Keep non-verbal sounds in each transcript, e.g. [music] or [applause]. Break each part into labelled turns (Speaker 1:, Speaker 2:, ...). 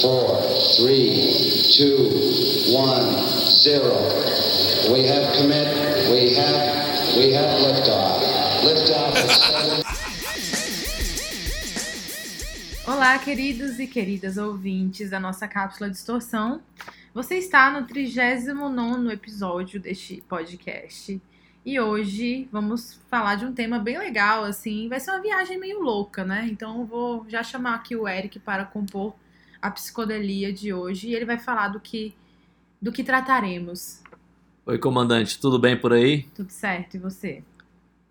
Speaker 1: four, three, two, one, zero. We have commit. We have. We have liftoff. Liftoff.
Speaker 2: Olá, queridos e queridas ouvintes da nossa cápsula Distorção. Você está no 39 episódio deste podcast. E hoje vamos falar de um tema bem legal, assim. Vai ser uma viagem meio louca, né? Então vou já chamar aqui o Eric para compor a psicodelia de hoje e ele vai falar do que do que trataremos.
Speaker 3: Oi, comandante, tudo bem por aí?
Speaker 2: Tudo certo, e você?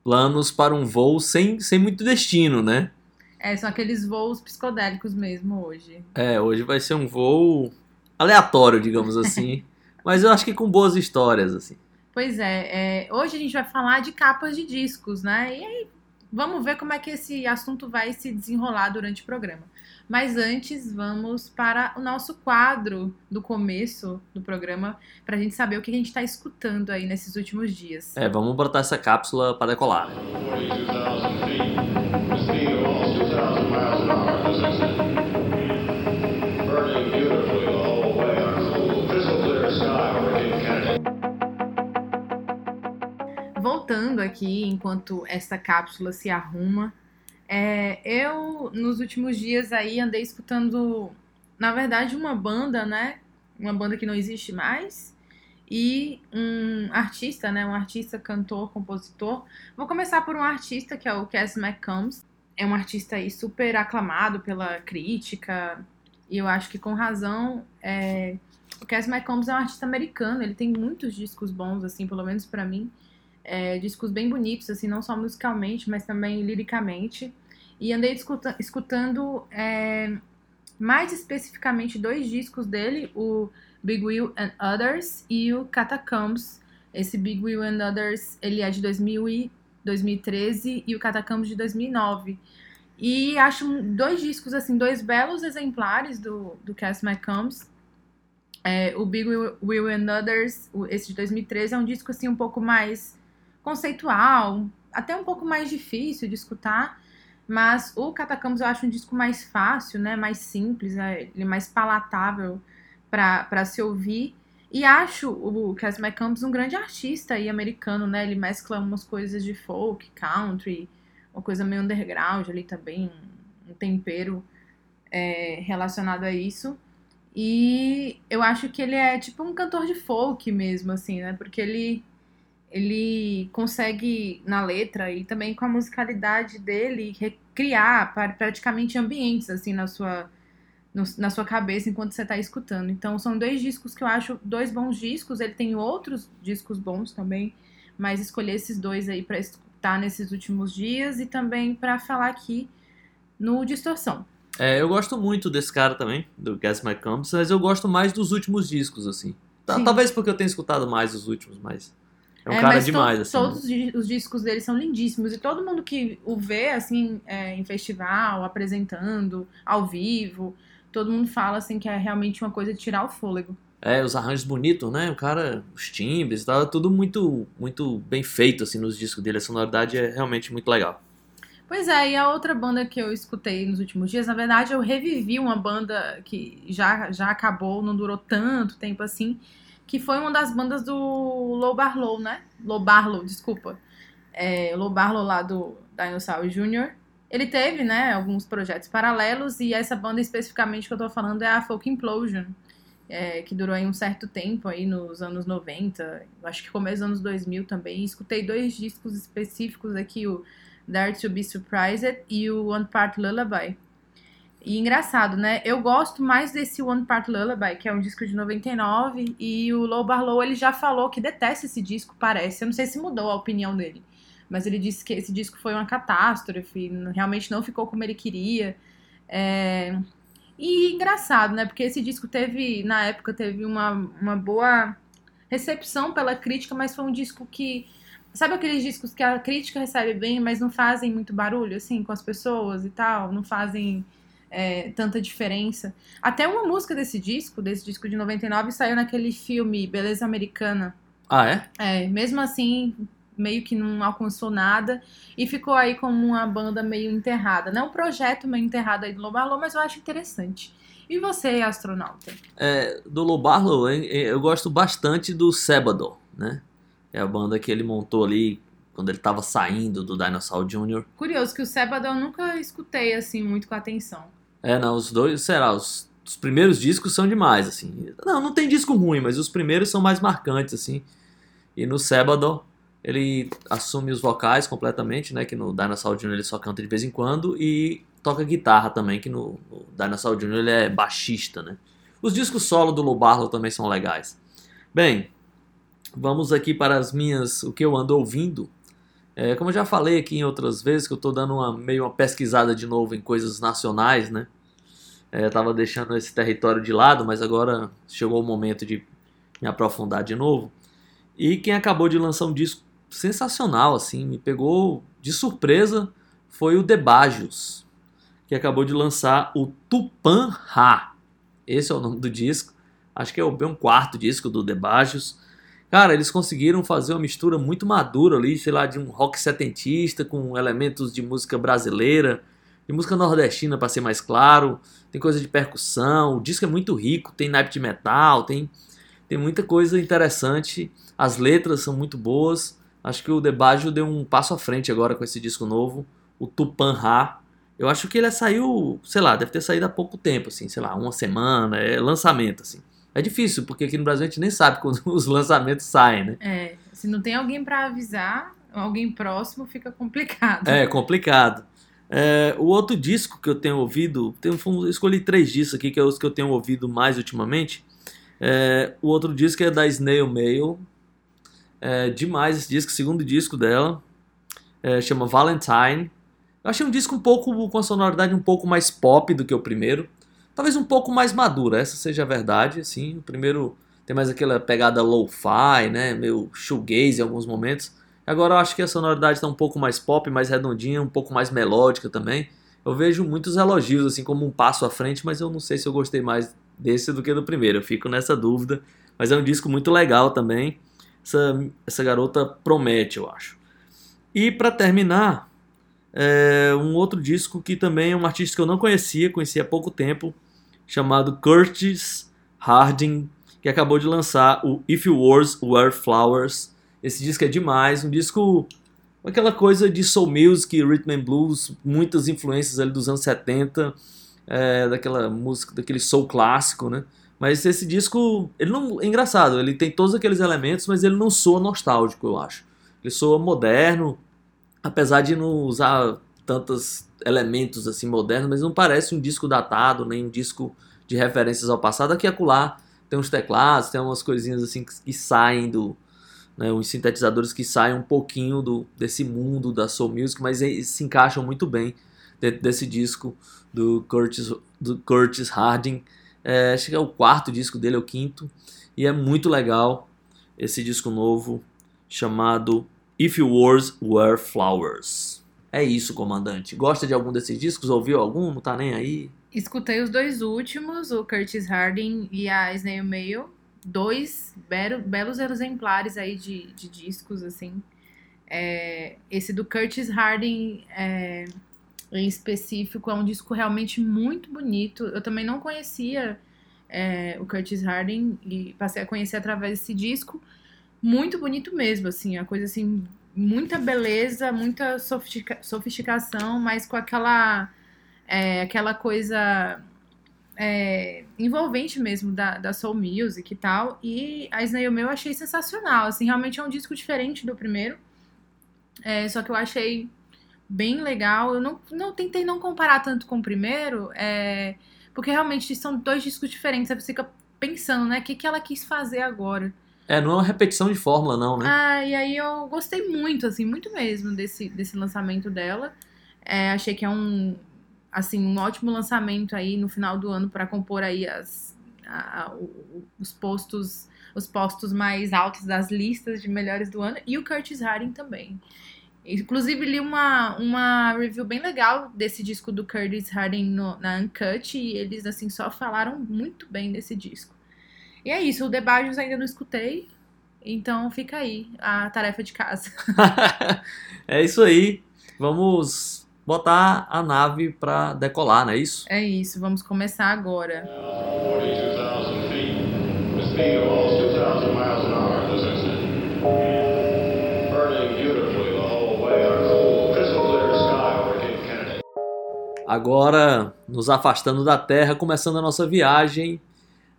Speaker 3: Planos para um voo sem, sem muito destino, né?
Speaker 2: É, são aqueles voos psicodélicos mesmo hoje.
Speaker 3: É, hoje vai ser um voo aleatório, digamos [laughs] assim. mas eu acho que com boas histórias, assim.
Speaker 2: Pois é, é, hoje a gente vai falar de capas de discos, né? E aí vamos ver como é que esse assunto vai se desenrolar durante o programa. Mas antes, vamos para o nosso quadro do começo do programa, para a gente saber o que a gente está escutando aí nesses últimos dias.
Speaker 3: É, vamos botar essa cápsula para decolar.
Speaker 4: 42,000 feet. The speed of almost 2,000 miles an hour. This is burning beautifully the whole way on a cool, crystal clear sky over Cape Kennedy.
Speaker 2: Voltando aqui, enquanto essa cápsula se arruma, é, eu nos últimos dias aí andei escutando, na verdade, uma banda, né? Uma banda que não existe mais. E um artista, né? Um artista, cantor, compositor. Vou começar por um artista que é o Cass McCombs. É um artista aí super aclamado pela crítica. E eu acho que com razão. É... O Cass McCombs é um artista americano. Ele tem muitos discos bons, assim, pelo menos pra mim é, discos bem bonitos, assim, não só musicalmente, mas também liricamente. E andei escuta escutando é, mais especificamente dois discos dele, o Big Wheel and Others e o Catacombs. Esse Big Wheel and Others, ele é de 2000 e 2013 e o Catacombs de 2009. E acho dois discos, assim, dois belos exemplares do, do Cass McCombs. É, o Big Wheel and Others, esse de 2013, é um disco, assim, um pouco mais conceitual, até um pouco mais difícil de escutar, mas o Catacombs eu acho um disco mais fácil, né, mais simples, né, ele é mais palatável para se ouvir. E acho o Cass McCombs um grande artista aí americano, né? Ele mescla umas coisas de folk, country, uma coisa meio underground ali também, um tempero é, relacionado a isso. E eu acho que ele é tipo um cantor de folk mesmo, assim, né? Porque ele ele consegue, na letra e também com a musicalidade dele, recriar praticamente ambientes, assim, na sua, no, na sua cabeça enquanto você está escutando. Então, são dois discos que eu acho dois bons discos. Ele tem outros discos bons também, mas escolhi esses dois aí para escutar nesses últimos dias e também para falar aqui no Distorção.
Speaker 3: É, eu gosto muito desse cara também, do Gas McCombs, mas eu gosto mais dos últimos discos, assim.
Speaker 2: Sim.
Speaker 3: Talvez porque eu tenha escutado mais os últimos, mas... É um
Speaker 2: É,
Speaker 3: cara demais,
Speaker 2: to-
Speaker 3: assim.
Speaker 2: Todos os di- os discos dele são lindíssimos. E todo mundo que o vê, assim, é, em festival, apresentando, ao vivo, todo mundo fala, assim, que é realmente uma coisa de tirar o fôlego.
Speaker 3: É, os arranjos bonitos, né? O cara, os timbres, tá tudo muito, muito bem feito, assim, nos discos dele. A sonoridade é realmente muito legal.
Speaker 2: Pois é, e a outra banda que eu escutei nos últimos dias, na verdade, eu revivi uma banda que já, já acabou, não durou tanto tempo assim, que foi uma das bandas do Low Barlow, né? Low Barlow, desculpa. É, Low Barlow lá do Dinosaur Jr. Ele teve, né, alguns projetos paralelos e essa banda especificamente que eu tô falando é a Folk Implosion, é, que durou aí um certo tempo aí nos anos 90, eu acho que começo dos anos 2000 também. Escutei dois discos específicos aqui, o Dare to Be Surprised e o One Part Lullaby. E engraçado, né? Eu gosto mais desse One Part Lullaby, que é um disco de 99, e o Low Barlow ele já falou que detesta esse disco, parece. Eu não sei se mudou a opinião dele, mas ele disse que esse disco foi uma catástrofe, realmente não ficou como ele queria. É... E engraçado, né? Porque esse disco teve, na época, teve uma, uma boa recepção pela crítica, mas foi um disco que Sabe aqueles discos que a crítica recebe bem, mas não fazem muito barulho, assim, com as pessoas e tal? Não fazem é, tanta diferença. Até uma música desse disco, desse disco de 99, saiu naquele filme Beleza Americana.
Speaker 3: Ah, é?
Speaker 2: É, mesmo assim, meio que não alcançou nada e ficou aí como uma banda meio enterrada. Não é um projeto meio enterrado aí do Lobalô, mas eu acho interessante. E você, astronauta?
Speaker 3: É, do hein, eu gosto bastante do Sabado, né? É a banda que ele montou ali quando ele tava saindo do Dinosaur Jr.
Speaker 2: Curioso que o Sebado eu nunca escutei assim muito com atenção.
Speaker 3: É, não, os dois, será, os, os primeiros discos são demais, assim. Não, não tem disco ruim, mas os primeiros são mais marcantes, assim. E no Sábado, ele assume os vocais completamente, né? Que no Dinosaur Jr. ele só canta de vez em quando. E toca guitarra também, que no, no Dinosaur Jr. ele é baixista, né? Os discos solo do Lou Barlow também são legais. Bem, vamos aqui para as minhas, o que eu ando ouvindo. É, como eu já falei aqui em outras vezes, que eu estou dando uma, meio uma pesquisada de novo em coisas nacionais, né? É, tava deixando esse território de lado, mas agora chegou o momento de me aprofundar de novo. E quem acabou de lançar um disco sensacional, assim, me pegou de surpresa, foi o Debajos, que acabou de lançar o Tupan Ha. Esse é o nome do disco. Acho que é o um quarto disco do Debajos. Cara, eles conseguiram fazer uma mistura muito madura ali, sei lá, de um rock setentista com elementos de música brasileira, de música nordestina para ser mais claro, tem coisa de percussão, o disco é muito rico, tem naipe de metal, tem, tem muita coisa interessante, as letras são muito boas. Acho que o Debajo deu um passo à frente agora com esse disco novo, o Tupan Ha. Eu acho que ele saiu, sei lá, deve ter saído há pouco tempo, assim, sei lá, uma semana, é lançamento, assim. É difícil, porque aqui no Brasil a gente nem sabe quando [laughs] os lançamentos saem, né?
Speaker 2: É, se não tem alguém para avisar, alguém próximo, fica complicado.
Speaker 3: É, complicado. É, o outro disco que eu tenho ouvido, tenho, escolhi três discos aqui, que é os que eu tenho ouvido mais ultimamente. É, o outro disco é da Snail Mail. É, demais esse disco, segundo disco dela. É, chama Valentine. Eu achei um disco um pouco com a sonoridade um pouco mais pop do que o primeiro talvez um pouco mais madura, essa seja a verdade, assim, o primeiro tem mais aquela pegada lo-fi, né, meio shoegaze em alguns momentos, agora eu acho que a sonoridade está um pouco mais pop, mais redondinha, um pouco mais melódica também, eu vejo muitos elogios, assim, como um passo à frente, mas eu não sei se eu gostei mais desse do que do primeiro, eu fico nessa dúvida, mas é um disco muito legal também, essa, essa garota promete, eu acho. E para terminar, é um outro disco que também é um artista que eu não conhecia, conheci há pouco tempo, chamado Curtis Harding, que acabou de lançar o If Wars Were Flowers. Esse disco é demais, um disco aquela coisa de soul music, rhythm and blues, muitas influências ali dos anos 70, é, daquela música, daquele soul clássico, né? Mas esse disco, ele não é engraçado, ele tem todos aqueles elementos, mas ele não soa nostálgico, eu acho. Ele soa moderno, apesar de não usar tantos elementos assim modernos, mas não parece um disco datado, nem um disco de referências ao passado. Aqui e acolá tem uns teclados, tem umas coisinhas assim que, que saem do. Né, uns sintetizadores que saem um pouquinho do, desse mundo da soul music, mas se encaixam muito bem dentro desse disco do Curtis, do Curtis Harding. É, acho que é o quarto disco dele, é o quinto, e é muito legal esse disco novo chamado If Wars Were Flowers. É isso, comandante. Gosta de algum desses discos? Ouviu algum? Não tá nem aí?
Speaker 2: Escutei os dois últimos, o Curtis Harding e a Snail Mail. Dois belo, belos exemplares aí de, de discos, assim. É, esse do Curtis Harding é, em específico é um disco realmente muito bonito. Eu também não conhecia é, o Curtis Harding e passei a conhecer através desse disco. Muito bonito mesmo, assim, a coisa assim muita beleza, muita sofistica sofisticação, mas com aquela, é, aquela coisa é, envolvente mesmo da, da soul music e tal. E a Snail Meu eu achei sensacional, assim, realmente é um disco diferente do primeiro. É, só que eu achei bem legal. Eu não, não tentei não comparar tanto com o primeiro, é, porque realmente são dois discos diferentes. Você fica pensando, né, o que, que ela quis fazer agora.
Speaker 3: É, não é uma repetição de fórmula, não, né?
Speaker 2: Ah, e aí eu gostei muito, assim, muito mesmo desse, desse lançamento dela. É, achei que é um, assim, um ótimo lançamento aí no final do ano para compor aí as, a, os postos os postos mais altos das listas de melhores do ano e o Curtis Harding também. Inclusive li uma, uma review bem legal desse disco do Curtis Harding no, na Uncut e eles assim só falaram muito bem desse disco. E é isso, o The Barges ainda não escutei, então fica aí a tarefa de casa. [laughs] [laughs]
Speaker 3: é isso aí. Vamos botar a nave para decolar, não é isso?
Speaker 2: É isso, vamos começar agora.
Speaker 4: 42,000 feet. The speed of almost 2,000 miles an hour, as I said. Burning beautifully the whole way on a cool, crystal clear sky over Cape Kennedy.
Speaker 3: Agora, nos afastando da Terra, começando a nossa viagem,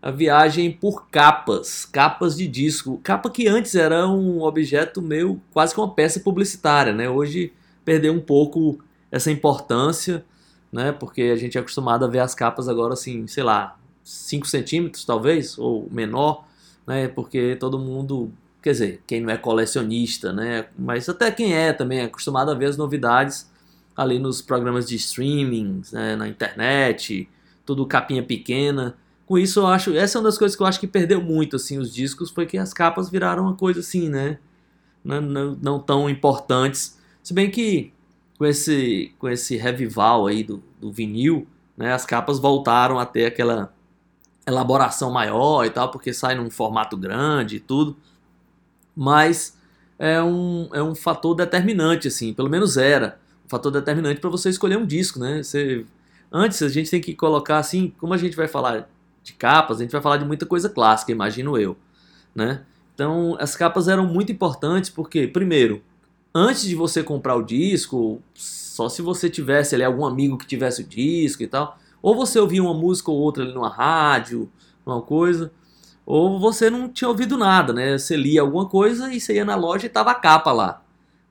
Speaker 3: a viagem por capas, capas de disco, capa que antes era um objeto meio quase que uma peça publicitária, né? Hoje perdeu um pouco essa importância, né? Porque a gente é acostumado a ver as capas agora assim, sei lá, 5 centímetros talvez, ou menor, né? Porque todo mundo, quer dizer, quem não é colecionista, né? Mas até quem é também é acostumado a ver as novidades ali nos programas de streaming, né? na internet, tudo capinha pequena. Com isso eu acho, essa é uma das coisas que eu acho que perdeu muito assim os discos, foi que as capas viraram uma coisa assim, né? Não, não, não tão importantes. Se bem que com esse, com esse revival aí do, do vinil, né, as capas voltaram a ter aquela elaboração maior e tal, porque sai num formato grande e tudo. Mas é um, é um fator determinante, assim, pelo menos era um fator determinante para você escolher um disco, né? Você, antes a gente tem que colocar assim, como a gente vai falar de capas, a gente vai falar de muita coisa clássica, imagino eu, né? Então as capas eram muito importantes porque, primeiro, antes de você comprar o disco, só se você tivesse ali algum amigo que tivesse o disco e tal, ou você ouvia uma música ou outra ali numa rádio, uma coisa, ou você não tinha ouvido nada, né? Você lia alguma coisa e você ia na loja e tava a capa lá.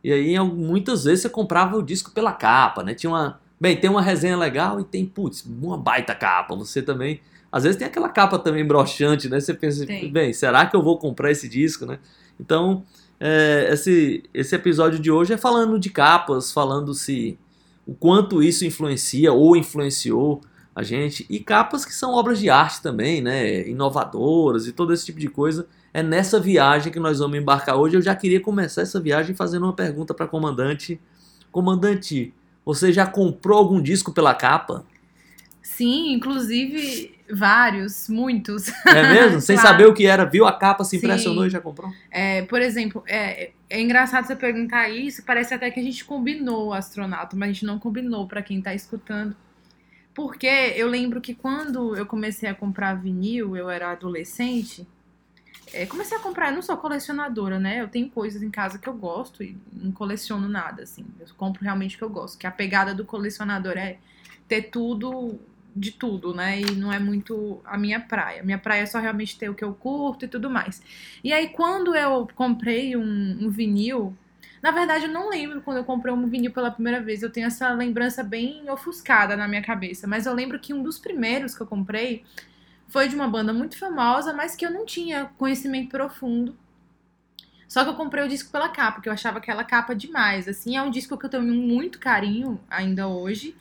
Speaker 3: E aí muitas vezes você comprava o disco pela capa, né? Tinha uma, bem, tem uma resenha legal e tem, putz, uma baita capa. Você também, às vezes tem aquela capa também broxante, né? Você pensa,
Speaker 2: Tem.
Speaker 3: bem, será que eu vou comprar esse disco, né? Então, é, esse, esse episódio de hoje é falando de capas, falando se o quanto isso influencia ou influenciou a gente e capas que são obras de arte também, né, inovadoras e todo esse tipo de coisa. É nessa viagem que nós vamos embarcar hoje. Eu já queria começar essa viagem fazendo uma pergunta para comandante. Comandante, você já comprou algum disco pela capa?
Speaker 2: Sim, inclusive vários, muitos.
Speaker 3: É mesmo? [laughs] Sem
Speaker 2: Claro.
Speaker 3: saber o que era, viu a capa, se
Speaker 2: Sim.
Speaker 3: impressionou e já comprou?
Speaker 2: É, por exemplo, é, é engraçado você perguntar isso, parece até que a gente combinou o astronauta, mas a gente não combinou para quem tá escutando. Porque eu lembro que quando eu comecei a comprar vinil, eu era adolescente, é, comecei a comprar, eu não sou colecionadora, né? Eu tenho coisas em casa que eu gosto e não coleciono nada, assim. Eu compro realmente o que eu gosto. Que a pegada do colecionador é ter tudo de tudo, né? E não é muito a minha praia. Minha praia é só realmente ter o que eu curto e tudo mais. E aí, quando eu comprei um, um vinil, na verdade, eu não lembro quando eu comprei um vinil pela primeira vez. Eu tenho essa lembrança bem ofuscada na minha cabeça. Mas eu lembro que um dos primeiros que eu comprei foi de uma banda muito famosa, mas que eu não tinha conhecimento profundo. Só que eu comprei o disco pela capa, porque eu achava aquela capa demais. Assim, é um disco que eu tenho muito carinho ainda hoje,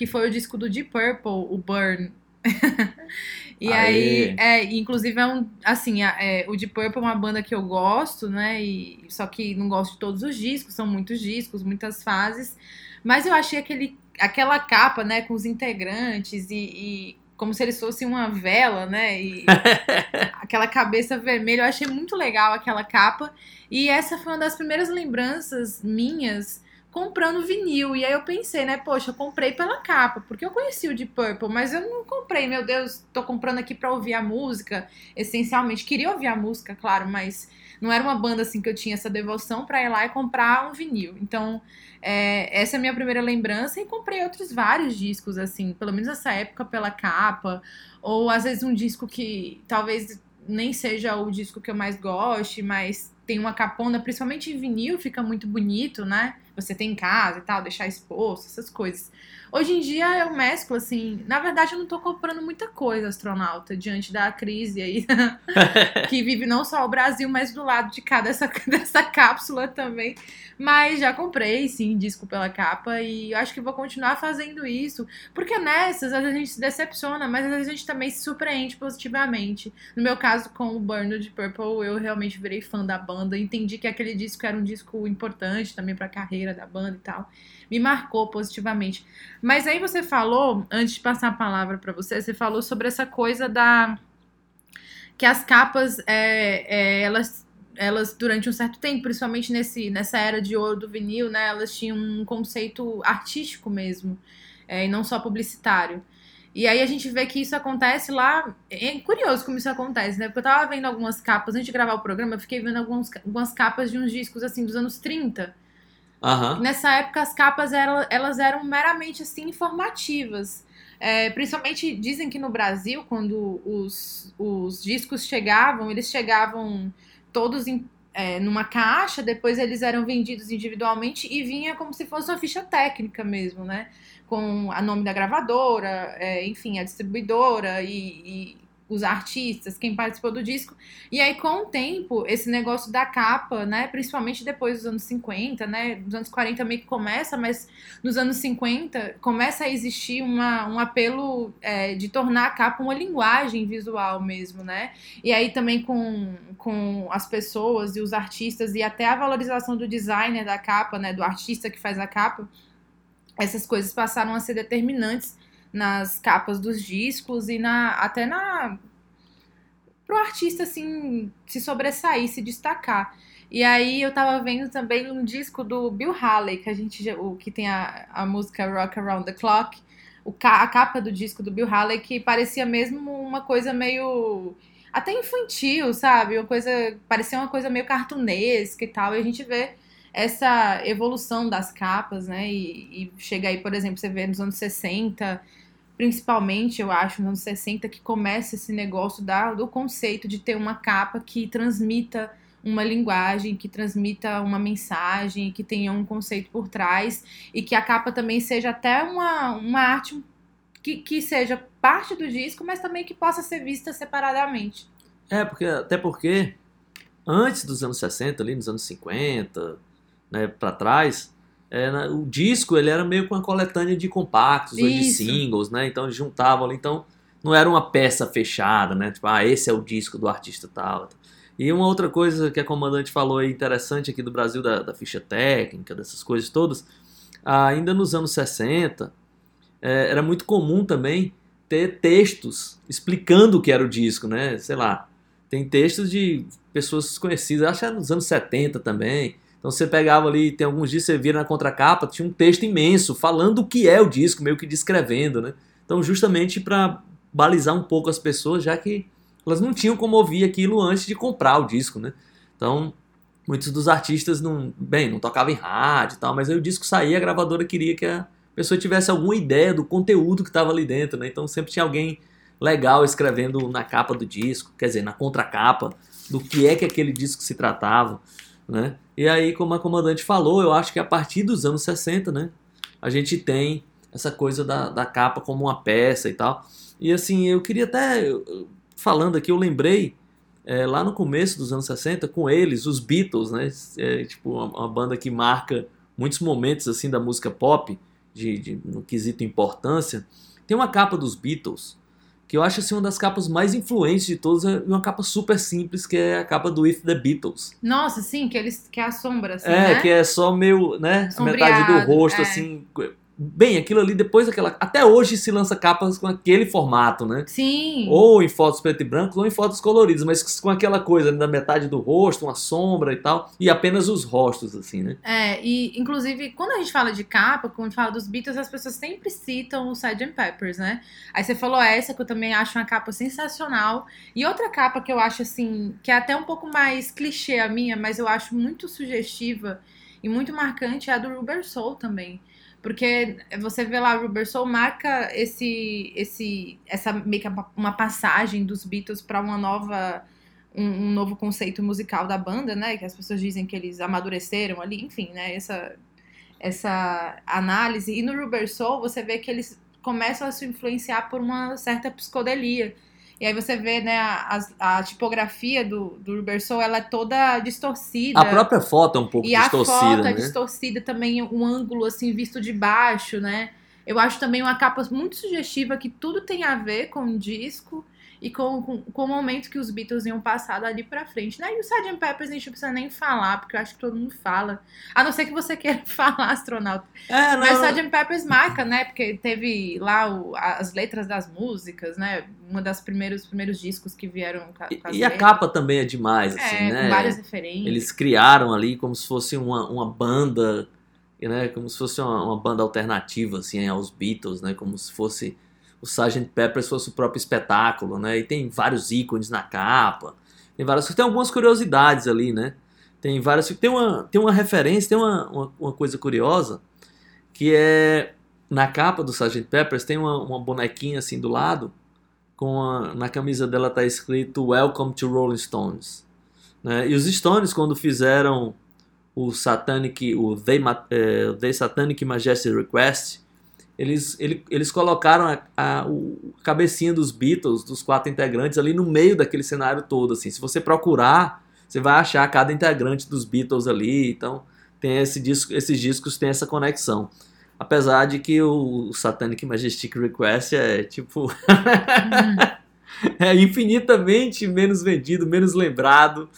Speaker 2: que foi o disco do Deep Purple, o Burn. [laughs] e
Speaker 3: Aê.
Speaker 2: aí, é, inclusive é um, assim, é, o Deep Purple é uma banda que eu gosto, né? E, só que não gosto de todos os discos, são muitos discos, muitas fases. Mas eu achei aquele, aquela capa, né, com os integrantes e, e como se eles fossem uma vela, né? E [laughs] aquela cabeça vermelha, eu achei muito legal aquela capa. E essa foi uma das primeiras lembranças minhas comprando vinil. E aí eu pensei, né, poxa, eu comprei pela capa, porque eu conheci o Deep Purple, mas eu não comprei, meu Deus, tô comprando aqui pra ouvir a música, essencialmente. Queria ouvir a música, claro, mas não era uma banda assim que eu tinha essa devoção pra ir lá e comprar um vinil. Então, é, essa é a minha primeira lembrança e comprei outros vários discos, assim, pelo menos nessa época pela capa, ou às vezes um disco que talvez nem seja o disco que eu mais goste, mas tem uma capona, principalmente em vinil, fica muito bonito, né? Você tem em casa e tal, deixar exposto, essas coisas. Hoje em dia eu mesclo, assim, na verdade eu não tô comprando muita coisa, astronauta, diante da crise aí, [laughs] que vive não só o Brasil, mas do lado de cá dessa, [laughs] dessa cápsula também. Mas já comprei, sim, disco pela capa e acho que vou continuar fazendo isso. Porque nessas, às vezes a gente se decepciona, mas às vezes a gente também se surpreende positivamente. No meu caso, com o Burn de Purple, eu realmente virei fã da banda, entendi que aquele disco era um disco importante também pra carreira da banda e tal. Me marcou positivamente. Mas aí você falou, antes de passar a palavra pra você, você falou sobre essa coisa da. que as capas, é, é, elas elas durante um certo tempo, principalmente nesse, nessa era de ouro do vinil, né, elas tinham um conceito artístico mesmo, é, e não só publicitário. E aí a gente vê que isso acontece lá. É curioso como isso acontece, né? Porque eu tava vendo algumas capas, antes de gravar o programa, eu fiquei vendo alguns, algumas capas de uns discos assim dos anos 30.
Speaker 3: Aham.
Speaker 2: Nessa época as capas eram, elas eram meramente assim informativas. É, principalmente dizem que no Brasil, quando os, os discos chegavam, eles chegavam todos em, é, numa caixa, depois eles eram vendidos individualmente e vinha como se fosse uma ficha técnica mesmo, né? Com a nome da gravadora, é, enfim, a distribuidora e, e os artistas, quem participou do disco. E aí, com o tempo, esse negócio da capa, né? Principalmente depois dos anos 50, né? Dos anos 40 meio que começa, mas nos anos 50 começa a existir uma, um apelo é, de tornar a capa uma linguagem visual mesmo, né? E aí também com, com as pessoas e os artistas e até a valorização do designer da capa, né? Do artista que faz a capa. Essas coisas passaram a ser determinantes nas capas dos discos e na até na pro artista assim se sobressair, se destacar. E aí eu tava vendo também um disco do Bill Haley, que a gente o que tem a, a música Rock Around the Clock, o, a capa do disco do Bill Haley que parecia mesmo uma coisa meio até infantil, sabe? Uma coisa parecia uma coisa meio cartunesca e tal. E a gente vê essa evolução das capas, né? E, e chega aí, por exemplo, você vê nos anos 60, principalmente, eu acho, nos anos 60, que começa esse negócio da, do conceito de ter uma capa que transmita uma linguagem, que transmita uma mensagem, que tenha um conceito por trás, e que a capa também seja até uma, uma arte que, que seja parte do disco, mas também que possa ser vista separadamente.
Speaker 3: É, porque, até porque antes dos anos 60, ali nos anos 50, né, para trás, é, o disco ele era meio com uma coletânea de compactos ou de singles, né? Então eles juntavam ali, então não era uma peça fechada, né? Tipo, ah, esse é o disco do artista tal. E uma outra coisa que a comandante falou aí interessante aqui do Brasil, da, da ficha técnica, dessas coisas todas, ainda nos anos 60, é, era muito comum também ter textos explicando o que era o disco, né? Sei lá, tem textos de pessoas desconhecidas, acho que era nos anos 70 também. Então você pegava ali, tem alguns dias você vira na contracapa, tinha um texto imenso falando o que é o disco, meio que descrevendo, né? Então justamente para balizar um pouco as pessoas, já que elas não tinham como ouvir aquilo antes de comprar o disco, né? Então muitos dos artistas não, bem, não tocavam em rádio e tal, mas aí o disco saía, a gravadora queria que a pessoa tivesse alguma ideia do conteúdo que estava ali dentro, né? Então sempre tinha alguém legal escrevendo na capa do disco, quer dizer, na contracapa, do que é que aquele disco se tratava, né? E aí, como a comandante falou, eu acho que a partir dos anos 60, né, a gente tem essa coisa da, da capa como uma peça e tal. E assim, eu queria até, falando aqui, eu lembrei é, lá no começo dos anos 60, com eles, os Beatles, né? É, tipo, uma, uma banda que marca muitos momentos assim da música pop, de, de- no quesito importância. Tem uma capa dos Beatles que eu acho assim uma das capas mais influentes de todas, é uma capa super simples, que é a capa do With the Beatles.
Speaker 2: Nossa, sim, que eles que é a sombra, assim,
Speaker 3: é,
Speaker 2: né?
Speaker 3: que é só meio, né, a
Speaker 2: Sombreado,
Speaker 3: metade do rosto
Speaker 2: é.
Speaker 3: assim. Bem, aquilo ali depois daquela, até hoje se lança capas com aquele formato, né?
Speaker 2: Sim.
Speaker 3: Ou em fotos preto e branco, ou em fotos coloridas, mas com aquela coisa né, da metade do rosto, uma sombra e tal, e apenas os rostos assim, né?
Speaker 2: É, e inclusive, quando a gente fala de capa, quando a gente fala dos Beatles, as pessoas sempre citam o Sgt. Peppers, né? Aí você falou essa, que eu também acho uma capa sensacional. E outra capa que eu acho, assim, que é até um pouco mais clichê a minha, mas eu acho muito sugestiva e muito marcante, é a do Rubber Soul também. Porque você vê lá, Rubber Soul marca esse, esse, essa meio que uma passagem dos Beatles para uma nova um, um novo conceito musical da banda, né? Que as pessoas dizem que eles amadureceram ali, enfim, né? Essa, essa análise. E no Rubber Soul você vê que eles começam a se influenciar por uma certa psicodelia. E aí você vê, né, a, a- a tipografia do, do Rubber Soul, ela é toda distorcida.
Speaker 3: A própria foto é um pouco
Speaker 2: E a
Speaker 3: distorcida,
Speaker 2: foto
Speaker 3: né?
Speaker 2: é distorcida também, um ângulo assim visto de baixo, né? Eu acho também uma capa muito sugestiva que tudo tem a ver com o disco e com, com, com o momento que os Beatles iam passar dali pra frente, né? E o Sgt. Peppers a gente não precisa nem falar, porque eu acho que todo mundo fala. A não ser que você [laughs] queira falar, astronauta.
Speaker 3: É,
Speaker 2: Mas o
Speaker 3: não,
Speaker 2: Sgt. Peppers marca, né? Porque teve lá o- as letras das músicas, né? Uma das primeiros primeiros discos que vieram com,
Speaker 3: e a capa também é demais, assim,
Speaker 2: é,
Speaker 3: né?
Speaker 2: com várias referências.
Speaker 3: Eles criaram ali como se fosse uma, uma banda, né? Como se fosse uma, uma banda alternativa, assim, aos Beatles, né? Como se fosse o Sgt. Peppers fosse o próprio espetáculo, né? E tem vários ícones na capa, tem várias, tem algumas curiosidades ali, né? Tem várias, tem uma, tem uma referência, tem uma, uma, uma coisa curiosa que é na capa do Sgt. Peppers tem uma, uma bonequinha assim do lado, com a, na camisa dela tá escrito Welcome to Rolling Stones. Né? E os Stones, quando fizeram o Satanic, o They, eh, They Satanic Majesty Request, eles, ele- eles colocaram a, a, o cabecinha dos Beatles, dos quatro integrantes, ali no meio daquele cenário todo. Assim. Se você procurar, você vai achar cada integrante dos Beatles ali. Então, tem esse disco, esses discos têm essa conexão. Apesar de que o Satanic Majestic Request é tipo. [laughs] é infinitamente menos vendido, menos lembrado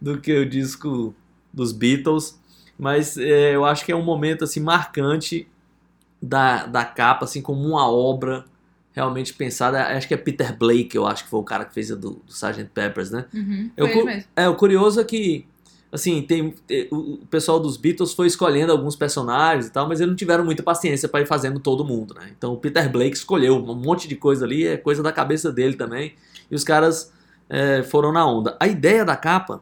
Speaker 3: do que o disco dos Beatles. Mas é, eu acho que é um momento assim marcante da, da capa, assim, como uma obra realmente pensada. Acho que é Peter Blake, eu acho que foi o cara que fez a do, do Sgt. Peppers, né?
Speaker 2: Uhum,
Speaker 3: Eu. É, o curioso é que, assim, tem, te- o o pessoal dos Beatles foi escolhendo alguns personagens e tal, mas eles não tiveram muita paciência para ir fazendo todo mundo, né? Então o Peter Blake escolheu um monte de coisa ali, é coisa da cabeça dele também, e os caras é, foram na onda. A ideia da capa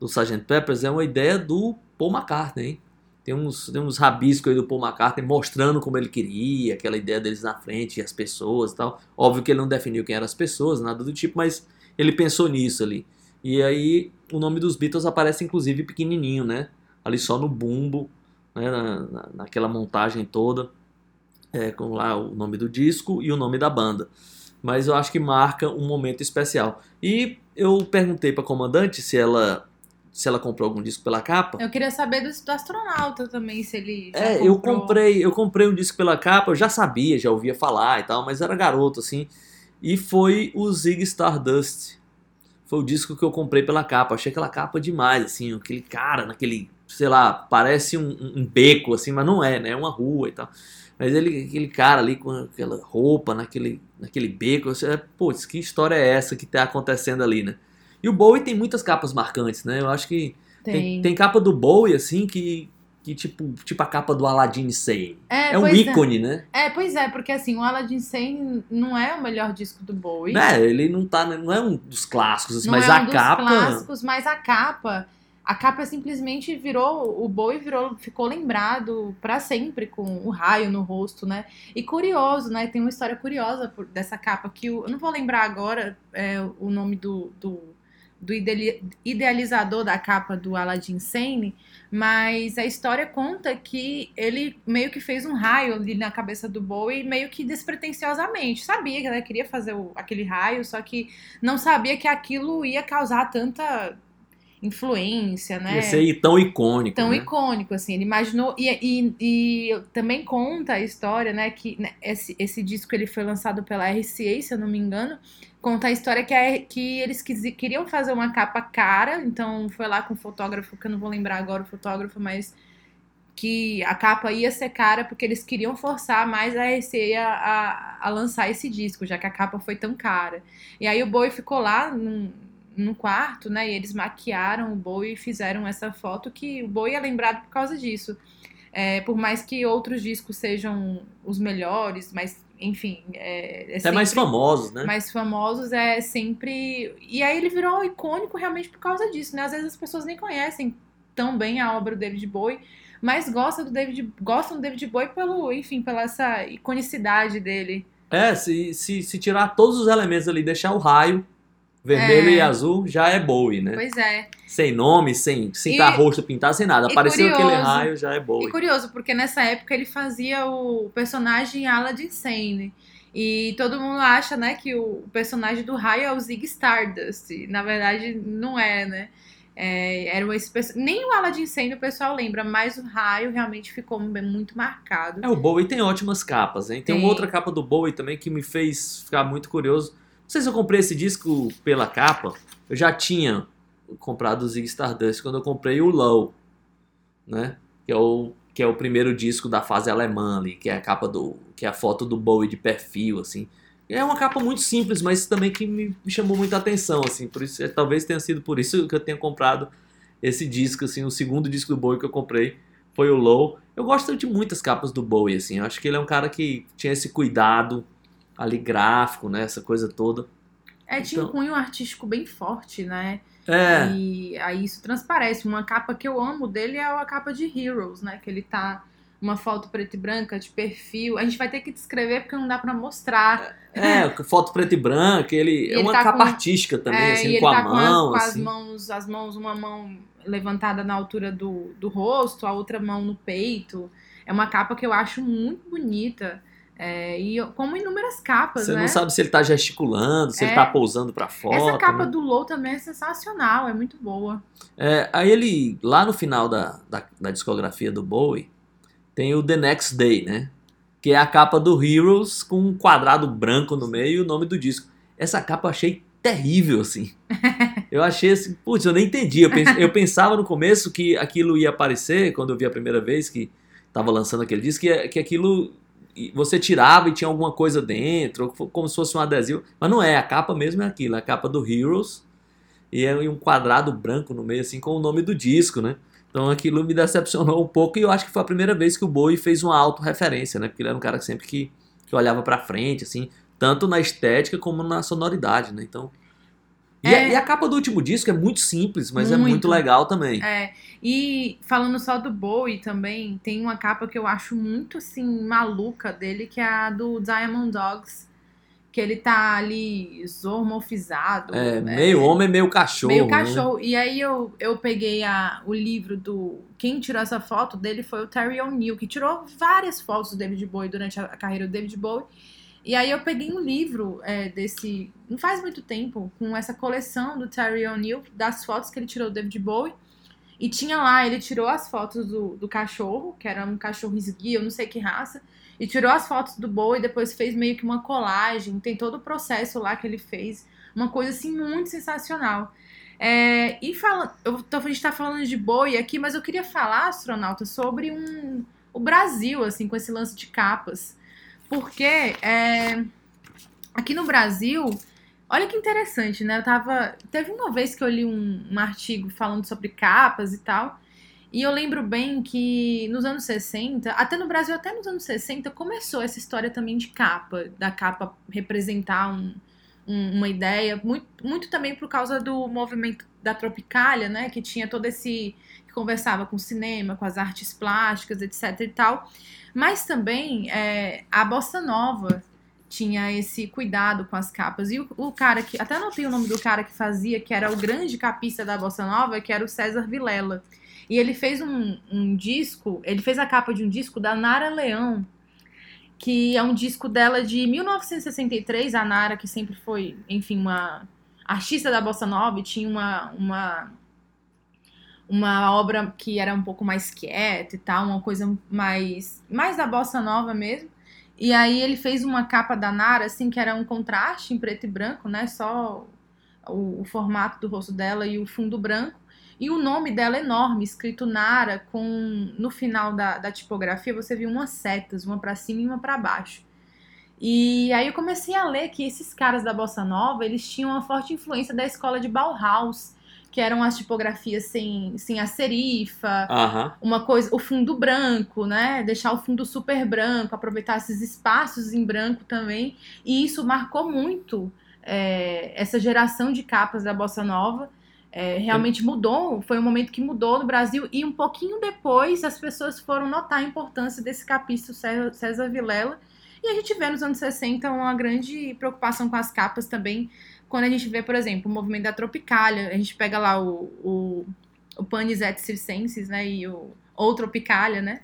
Speaker 3: do Sgt. Peppers é uma ideia do Paul McCartney, hein? Tem uns, tem uns rabiscos aí do Paul McCartney mostrando como ele queria, aquela ideia deles na frente, as pessoas e tal. Óbvio que ele não definiu quem eram as pessoas, nada do tipo, mas ele pensou nisso ali. E aí o nome dos Beatles aparece inclusive pequenininho, né? Ali só no bumbo, né? na, na- naquela montagem toda, é, com lá o nome do disco e o nome da banda. Mas eu acho que marca um momento especial. E eu perguntei para comandante se ela se ela comprou algum disco pela capa.
Speaker 2: Eu queria saber do, do astronauta também, se ele.
Speaker 3: É, eu
Speaker 2: comprou.
Speaker 3: comprei, eu comprei um disco pela capa, eu já sabia, já ouvia falar e tal, mas era garoto assim. E foi o Zig Stardust. Foi o disco que eu comprei pela capa. Achei aquela capa demais, assim, aquele cara naquele, sei lá, parece um, um- beco assim, mas não é, né? É uma rua e tal. Mas ele, aquele cara ali com aquela roupa naquele, naquele beco, você, é, putz, que história é essa que tá acontecendo ali, né? E o Bowie tem muitas capas marcantes, né? Eu acho que
Speaker 2: Tem.
Speaker 3: tem, tem capa do Bowie, assim, que, que tipo, tipo a capa do Aladdin Sane.
Speaker 2: É,
Speaker 3: É um
Speaker 2: pois
Speaker 3: ícone, né?
Speaker 2: É, pois é, porque assim, o Aladdin Sane não é o melhor disco do Bowie.
Speaker 3: né? Ele não tá, não é um dos clássicos, assim,
Speaker 2: Não
Speaker 3: mas
Speaker 2: é um
Speaker 3: a
Speaker 2: dos
Speaker 3: capa.
Speaker 2: clássicos, mas a capa, a capa simplesmente virou, o Bowie virou, ficou lembrado pra sempre com o raio no rosto, né? E curioso, né? Tem uma história curiosa por- dessa capa que o- eu não vou lembrar agora é, o nome do, do, do idealizador da capa do Aladdin Sane, mas a história conta que ele meio que fez um raio ali na cabeça do Bowie, meio que despretensiosamente. Sabia que ela queria fazer o- aquele raio, só que não sabia que aquilo ia causar tanta influência, né?
Speaker 3: Ia ser tão icônico.
Speaker 2: tão
Speaker 3: né?
Speaker 2: icônico, assim. Ele imaginou. E, e, e também conta a história, né? Que né, esse, esse disco ele foi lançado pela RCA, se eu não me engano. Conta a história que, é, que eles quisi- queriam fazer uma capa cara, então foi lá com o fotógrafo, que eu não vou lembrar agora o fotógrafo, mas que a capa ia ser cara porque eles queriam forçar mais a RCA a, a, lançar esse disco, já que a capa foi tão cara. E aí o Bowie ficou lá num, no quarto, né? E eles maquiaram o Bowie e fizeram essa foto que o Bowie é lembrado por causa disso. É, por mais que outros discos sejam os melhores, mas enfim. É, é
Speaker 3: Até mais famosos, né?
Speaker 2: mais famosos é sempre. E aí ele virou icônico realmente por causa disso, né? Às vezes as pessoas nem conhecem tão bem a obra do David Bowie, mas gostam do David, gostam do David Bowie pelo, enfim, pela essa iconicidade dele.
Speaker 3: É, se, se, se tirar todos os elementos ali, deixar o raio vermelho
Speaker 2: É.
Speaker 3: e azul, já é Bowie, né?
Speaker 2: Pois é.
Speaker 3: Sem nome, sem, sem
Speaker 2: E-
Speaker 3: tá rosto pintado, sem nada.
Speaker 2: e
Speaker 3: Apareceu aquele
Speaker 2: curioso.
Speaker 3: raio, já é
Speaker 2: E
Speaker 3: Bowie.
Speaker 2: curioso, porque nessa época ele fazia o personagem Aladdin Sane. E todo mundo acha, né, que o personagem do raio é o Zig Stardust. E, na verdade, não é, né? É, era esse perso- Nem o Aladdin Sane o pessoal lembra, mas o raio realmente ficou muito marcado.
Speaker 3: É, o Bowie tem ótimas capas, hein? Tem,
Speaker 2: Tem.
Speaker 3: uma outra capa do Bowie também que me fez ficar muito curioso. Não sei se eu comprei esse disco pela capa. Eu já tinha comprado o Zig Stardust quando eu comprei o Low, né? Que é o que é o primeiro disco da fase alemã ali, que é a capa do que é a foto do Bowie de perfil assim. É uma capa muito simples, mas também que me chamou muita atenção assim, por isso talvez tenha sido por isso que eu tenha comprado esse disco assim, o segundo disco do Bowie que eu comprei foi o Low. Eu gosto de muitas capas do Bowie assim, eu acho que ele é um cara que tinha esse cuidado ali gráfico, né, essa coisa toda.
Speaker 2: É, tinha
Speaker 3: Então-
Speaker 2: um cunho artístico bem forte, né?
Speaker 3: É,
Speaker 2: E aí isso transparece. Uma capa que eu amo dele é a capa de Heroes, né? Que ele tá uma foto preta e branca de perfil. A gente vai ter que descrever porque não dá pra mostrar.
Speaker 3: é, [laughs] foto preto e branca, ele,
Speaker 2: E
Speaker 3: é
Speaker 2: ele
Speaker 3: uma
Speaker 2: tá
Speaker 3: capa
Speaker 2: com-
Speaker 3: artística também,
Speaker 2: É,
Speaker 3: assim,
Speaker 2: ele
Speaker 3: com a
Speaker 2: tá
Speaker 3: mão,
Speaker 2: com, as, com as
Speaker 3: assim.
Speaker 2: mãos, as mãos, uma mão levantada na altura do, do rosto, a outra mão no peito. É uma capa que eu acho muito bonita. É, e como inúmeras capas,
Speaker 3: Você
Speaker 2: né?
Speaker 3: não sabe se ele tá gesticulando, se ele
Speaker 2: É.
Speaker 3: tá pousando pra foto.
Speaker 2: Essa capa
Speaker 3: né?
Speaker 2: do Low também é sensacional, é muito boa.
Speaker 3: É, aí ele, lá no final da, da, da discografia do Bowie, tem o The Next Day, né? Que é a capa do Heroes com um quadrado branco no meio e o nome do disco. Essa capa eu achei terrível, assim. [laughs] Eu achei assim, putz, eu nem entendi. Eu, pens- eu pensava no começo que aquilo ia aparecer, quando eu vi a primeira vez que tava lançando aquele disco, que, que aquilo você tirava e tinha alguma coisa dentro, como se fosse um adesivo. Mas não é, a capa mesmo é aquilo, é a capa do Heroes. E é um quadrado branco no meio, assim, com o nome do disco, né? Então aquilo me decepcionou um pouco e eu acho que foi a primeira vez que o Bowie fez uma autorreferência, né? Porque ele era um cara que sempre que, que olhava pra frente, assim, tanto na estética como na sonoridade, né? Então. E, a,
Speaker 2: É.
Speaker 3: e a capa do último disco é muito simples, mas é
Speaker 2: Muito.
Speaker 3: muito legal também.
Speaker 2: É, e falando só do Bowie também, tem uma capa que eu acho muito assim maluca dele, que é a do Diamond Dogs, que ele tá ali zoomorfizado.
Speaker 3: É, meio homem, meio cachorro.
Speaker 2: Meio
Speaker 3: né?
Speaker 2: cachorro. E aí eu, eu peguei a, o livro do. Quem tirou essa foto dele foi o Terry O'Neill, que tirou várias fotos do David Bowie durante a, a carreira do David Bowie. E aí eu peguei um livro é, desse. Não faz muito tempo, com essa coleção do Terry O'Neill, das fotos que ele tirou do David Bowie. E tinha lá, ele tirou as fotos do, do cachorro, que era um cachorro esguio, eu não sei que raça. E tirou as fotos do Bowie, depois fez meio que uma colagem. Tem todo o processo lá que ele fez. Uma coisa assim muito sensacional. É, e fala, eu a gente tá falando de boi aqui, mas eu queria falar, astronauta, sobre um, o Brasil, assim, com esse lance de capas. Porque é, aqui no Brasil, olha que interessante, né? Eu tava. Teve uma vez que eu li um, um artigo falando sobre capas e tal. E eu lembro bem que nos anos 60, até no Brasil, até nos anos 60, começou essa história também de capa, da capa representar um, um- uma ideia, muito, muito também por causa do movimento da Tropicália, né? Que tinha todo esse. Conversava com o cinema, com as artes plásticas, etc e tal. Mas também é, a Bossa Nova tinha esse cuidado com as capas. E o, o cara que. Até anotei o nome do cara que fazia, que era o grande capista da Bossa Nova, que era o César Vilela. E ele fez um, um disco, ele fez a capa de um disco da Nara Leão, que é um disco dela de 1963. A Nara, que sempre foi, enfim, uma artista da Bossa Nova, e tinha uma, uma, uma obra que era um pouco mais quieta e tal, uma coisa mais, mais da Bossa Nova mesmo. E aí ele fez uma capa da Nara, assim, que era um contraste em preto e branco, né? Só o, o formato do rosto dela e o fundo branco. E o nome dela é enorme, escrito Nara, com no final da, da tipografia você viu umas setas, uma pra cima e uma pra baixo. E aí eu comecei a ler que esses caras da Bossa Nova, eles tinham uma forte influência da escola de Bauhaus, que eram as tipografias sem, sem a serifa,
Speaker 3: Aham.
Speaker 2: uma coisa, o fundo branco, né? Deixar o fundo super branco, aproveitar esses espaços em branco também. E isso marcou muito é, essa geração de capas da Bossa Nova. É, realmente mudou, foi um momento que mudou no Brasil. E um pouquinho depois as pessoas foram notar a importância desse capista César, César Vilela. E a gente vê nos anos 60 uma grande preocupação com as capas também. Quando a gente vê, por exemplo, o movimento da Tropicália, a gente pega lá o, o o Panis et Circenses, né, e o ou Tropicália, né,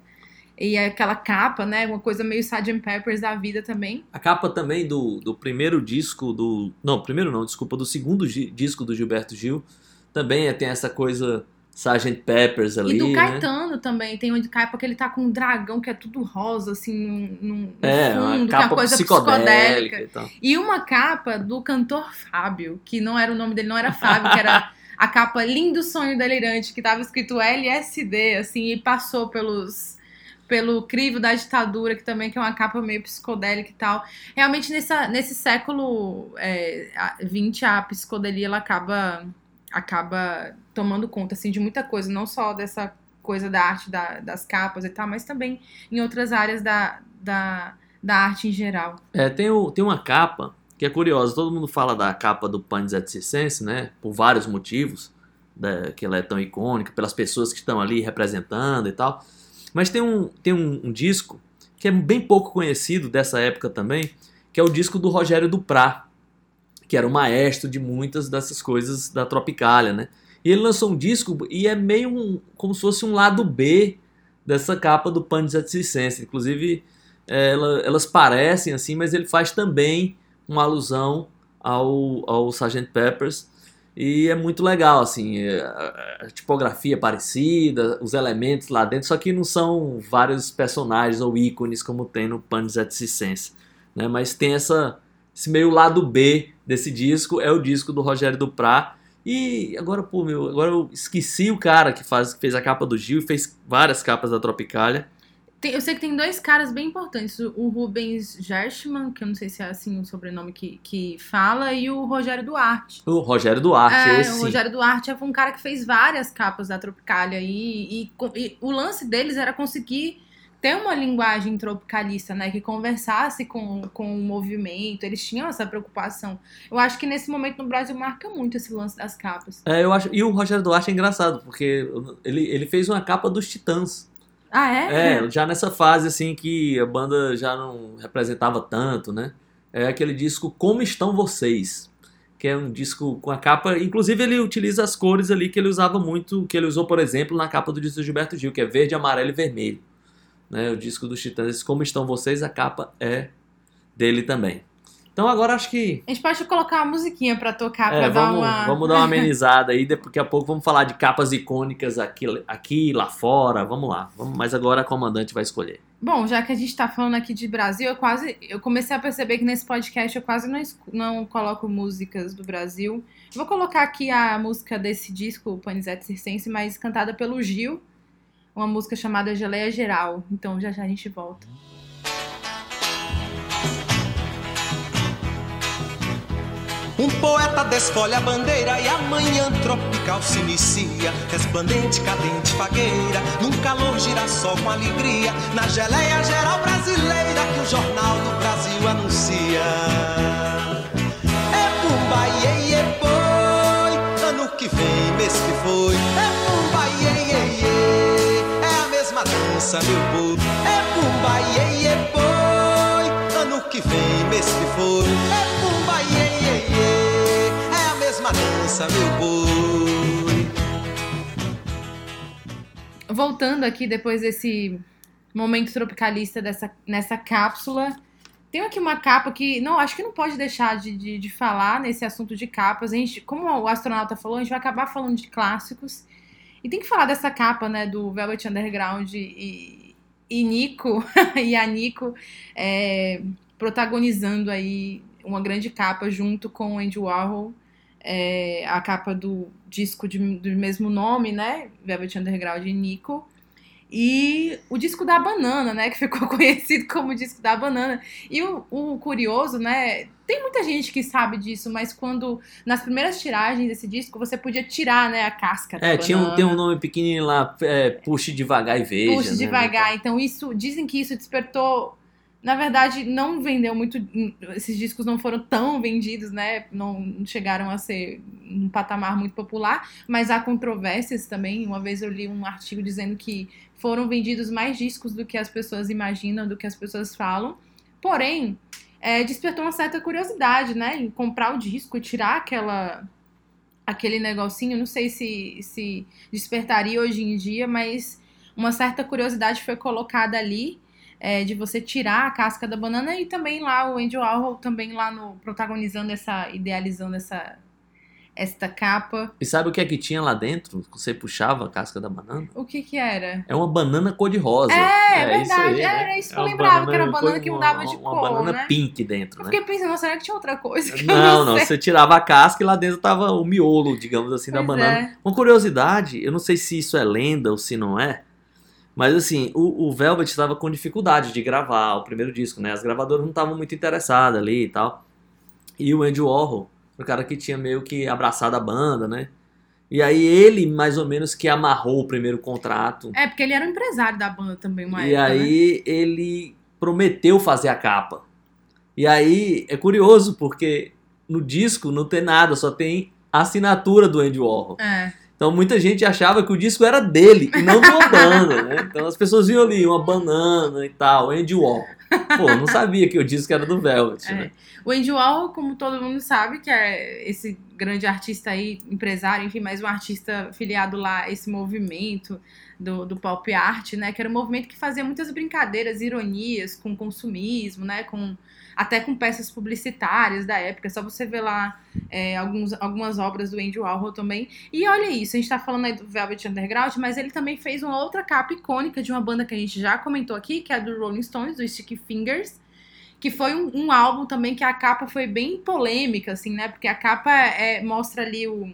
Speaker 2: e aquela capa, né, uma coisa meio Sgt. Peppers da vida também.
Speaker 3: A capa também do, do primeiro disco do. Não, primeiro não, desculpa, do segundo disco do Gilberto Gil. Também é- tem essa coisa Sgt. Peppers ali,
Speaker 2: e do
Speaker 3: né?
Speaker 2: Caetano também. Tem um de capa que ele tá com um dragão que é tudo rosa, assim, num,
Speaker 3: É,
Speaker 2: fundo,
Speaker 3: uma
Speaker 2: que é uma
Speaker 3: capa
Speaker 2: coisa
Speaker 3: psicodélica e tal.
Speaker 2: E uma capa do cantor Fábio, que não era o nome dele, não era Fábio, que era a capa Lindo Sonho Delirante, que tava escrito LSD, assim, e passou pelos pelo crivo da ditadura, que também que é uma capa meio psicodélica e tal. Realmente, nessa, nesse século é, a- 20, a psicodelia ela acaba, acaba tomando conta assim, de muita coisa, não só dessa coisa da arte da- das capas e tal, mas também em outras áreas da, da, da arte em geral.
Speaker 3: É, tem, o- tem uma capa que é curiosa. Todo mundo fala da capa do Panis et Circense, né? Por vários motivos, da- que ela é tão icônica, pelas pessoas que estão ali representando e tal. Mas tem um, tem um, um disco que é bem pouco conhecido dessa época também, que é o disco do Rogério Duprá, que era o maestro de muitas dessas coisas da Tropicália, né? E ele lançou um disco e é meio um, como se fosse um lado B dessa capa do Panis et Circense. Inclusive, é, ela- elas parecem assim, mas ele faz também uma alusão ao, ao Sgt. Peppers. E é muito legal, assim, é, a, tipografia é parecida, os elementos lá dentro, só que não são vários personagens ou ícones como tem no Panis et Circense, né? Mas tem essa, esse meio lado B desse disco, é o disco do Rogério Duprá. E agora, pô, meu, agora eu esqueci o cara que, faz, que fez a capa do Gil e fez várias capas da Tropicália.
Speaker 2: Tem- eu sei que tem dois caras bem importantes. O Rubens Gershman, que eu não sei se é assim o sobrenome que, que fala, e o Rogério Duarte.
Speaker 3: O Rogério Duarte,
Speaker 2: É,
Speaker 3: esse
Speaker 2: o. Rogério Duarte foi um cara que fez várias capas da Tropicália e, e, e o lance deles era conseguir ter uma linguagem tropicalista, né? Que conversasse com, com o movimento. Eles tinham essa preocupação. Eu acho que nesse momento no Brasil marca muito esse lance das capas.
Speaker 3: É, eu acho, e o Rogério Duarte é engraçado, porque ele, ele fez uma capa dos Titãs.
Speaker 2: Ah, é?
Speaker 3: É, já nessa fase assim que a banda já não representava tanto, né? É aquele disco Como Estão Vocês, que é um disco com a capa, inclusive ele utiliza as cores ali que ele usava muito, que ele usou, por exemplo, na capa do disco do Gilberto Gil, que é verde, amarelo e vermelho. Né? O disco dos Titãs, Como Estão Vocês, a capa é dele também. Então agora acho que
Speaker 2: A gente pode colocar uma musiquinha pra tocar,
Speaker 3: é,
Speaker 2: pra dar
Speaker 3: vamos,
Speaker 2: uma.
Speaker 3: vamos dar uma [laughs] amenizada aí, daqui a pouco vamos falar de capas icônicas aqui, aqui lá fora, vamos lá. Vamos, mas agora a comandante vai escolher.
Speaker 2: Bom, já que a gente tá falando aqui de Brasil, eu quase. Eu comecei a perceber que nesse podcast eu quase não, não coloco músicas do Brasil. Vou colocar aqui a música desse disco, o Panisette Circense, mas cantada pelo Gil. Uma música chamada Geleia Geral. Então já já a gente volta.
Speaker 5: Um poeta desfolha a bandeira e a manhã tropical se inicia. Resplandente, cadente, fagueira, num calor girassol com alegria. Na geleia geral brasileira que o Jornal do Brasil anuncia. É pumba, iê, iê, ano que vem, mês que foi. É dança, meu boi. É pumba, iê, iê, boi, ano que vem, mês que foi. É pumba, iê, iê, iê, é a mesma dança, meu boi.
Speaker 2: Voltando aqui depois desse momento tropicalista dessa, nessa cápsula. Tem aqui uma capa que, não, acho que não pode deixar de, de, de falar nesse assunto de capas. A gente, como o astronauta falou, a gente vai acabar falando de clássicos. E tem que falar dessa capa, né, do Velvet Underground e, e Nico, [laughs] e a Nico é, protagonizando aí uma grande capa junto com Andy Warhol. É, a capa do disco de- do mesmo nome, né? Velvet Underground e Nico. E o disco da banana, né? Que ficou [laughs] conhecido como disco da banana. E o, o curioso, né? Tem muita gente que sabe disso, mas quando nas primeiras tiragens desse disco você podia tirar, né, a casca da
Speaker 3: É, tinha um, tem um nome pequenininho lá, é, puxe devagar e veja.
Speaker 2: Puxa
Speaker 3: né?
Speaker 2: devagar. Então, isso dizem que isso despertou. Na verdade, não vendeu muito. Esses discos não foram tão vendidos, né? Não chegaram a ser um patamar muito popular, mas há controvérsias também. Uma vez eu li um artigo dizendo que foram vendidos mais discos do que as pessoas imaginam, do que as pessoas falam. Porém, é, despertou uma certa curiosidade, né? Em comprar o disco tirar aquela aquele negocinho. Não sei se, se despertaria hoje em dia, mas uma certa curiosidade foi colocada ali é, de você tirar a casca da banana e também lá o Andy Warhol também lá no protagonizando essa idealizando essa esta capa.
Speaker 3: E sabe o que é que tinha lá dentro? Você puxava a casca da banana?
Speaker 2: O que que era?
Speaker 3: É uma banana cor-de-rosa.
Speaker 2: É, é
Speaker 3: isso
Speaker 2: verdade.
Speaker 3: aí, né?
Speaker 2: Era isso que
Speaker 3: É
Speaker 2: eu
Speaker 3: uma
Speaker 2: lembrava, que era uma
Speaker 3: cor-
Speaker 2: banana que mudava de
Speaker 3: uma
Speaker 2: cor,
Speaker 3: banana
Speaker 2: né?
Speaker 3: pink dentro,
Speaker 2: Eu
Speaker 3: né?
Speaker 2: fiquei pensando, será que tinha outra coisa eu
Speaker 3: Não, não,
Speaker 2: sei?
Speaker 3: você tirava a casca e lá dentro tava o miolo, digamos assim, da
Speaker 2: Pois
Speaker 3: banana.
Speaker 2: é.
Speaker 3: Uma curiosidade, eu não sei se isso é lenda ou se não é, mas assim, o, o Velvet estava com dificuldade de gravar o primeiro disco, né? As gravadoras não estavam muito interessadas ali e tal. E o Andy Warhol, o cara que tinha meio que abraçado a banda, né? E aí ele, mais ou menos, que amarrou o primeiro contrato.
Speaker 2: É, porque ele era um empresário da banda também, uma
Speaker 3: E
Speaker 2: época, né?
Speaker 3: aí ele prometeu fazer a capa. E aí é curioso porque no disco não tem nada, só tem a assinatura do Andy Warhol.
Speaker 2: É.
Speaker 3: Então muita gente achava que o disco era dele e não de uma banda, né? Então as pessoas viam ali uma banana e tal, Andy Warhol. Pô, não sabia que o disco era do Velvet,
Speaker 2: É.
Speaker 3: né?
Speaker 2: O Andy Warhol, como todo mundo sabe, que é esse grande artista aí, empresário, enfim, mais um artista filiado lá a esse movimento do, do pop art, né? Que era um movimento que fazia muitas brincadeiras, ironias com consumismo, né? Com, até com peças publicitárias da época. É Só você ver lá é, alguns, algumas obras do Andy Warhol também. E olha isso, a gente tá falando aí do Velvet Underground, mas ele também fez uma outra capa icônica de uma banda que a gente já comentou aqui, que é a do Rolling Stones, do Sticky Fingers que foi um, um álbum também que a capa foi bem polêmica, assim, né? Porque a capa é, mostra ali o,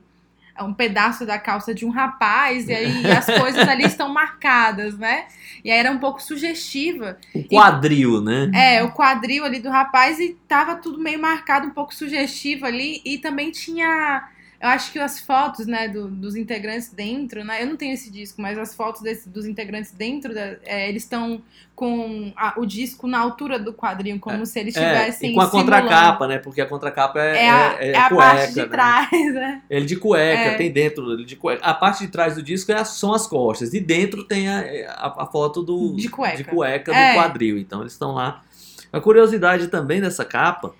Speaker 2: um pedaço da calça de um rapaz, e aí [laughs] as coisas ali estão marcadas, né? E aí era um pouco sugestiva.
Speaker 3: O quadril, né?
Speaker 2: É, o quadril ali do rapaz e tava tudo meio marcado, um pouco sugestivo ali. E também tinha. Eu acho que as fotos, né, do- dos integrantes dentro, né? Eu não tenho esse disco, mas as fotos desse- dos integrantes dentro, da- é, eles estão com a- o disco na altura do quadrinho, como se eles
Speaker 3: É,
Speaker 2: estivessem
Speaker 3: e com a
Speaker 2: simulando.
Speaker 3: contracapa, né? Porque a contracapa é,
Speaker 2: É a,
Speaker 3: é,
Speaker 2: é
Speaker 3: é
Speaker 2: a
Speaker 3: cueca,
Speaker 2: parte de
Speaker 3: né?
Speaker 2: trás, né?
Speaker 3: Ele de cueca,
Speaker 2: É.
Speaker 3: tem dentro ele de cueca. A parte de trás do disco é são as costas. E dentro tem a, a, a foto do,
Speaker 2: De cueca.
Speaker 3: de cueca
Speaker 2: É.
Speaker 3: do quadril. Então eles estão lá. A curiosidade também dessa capa.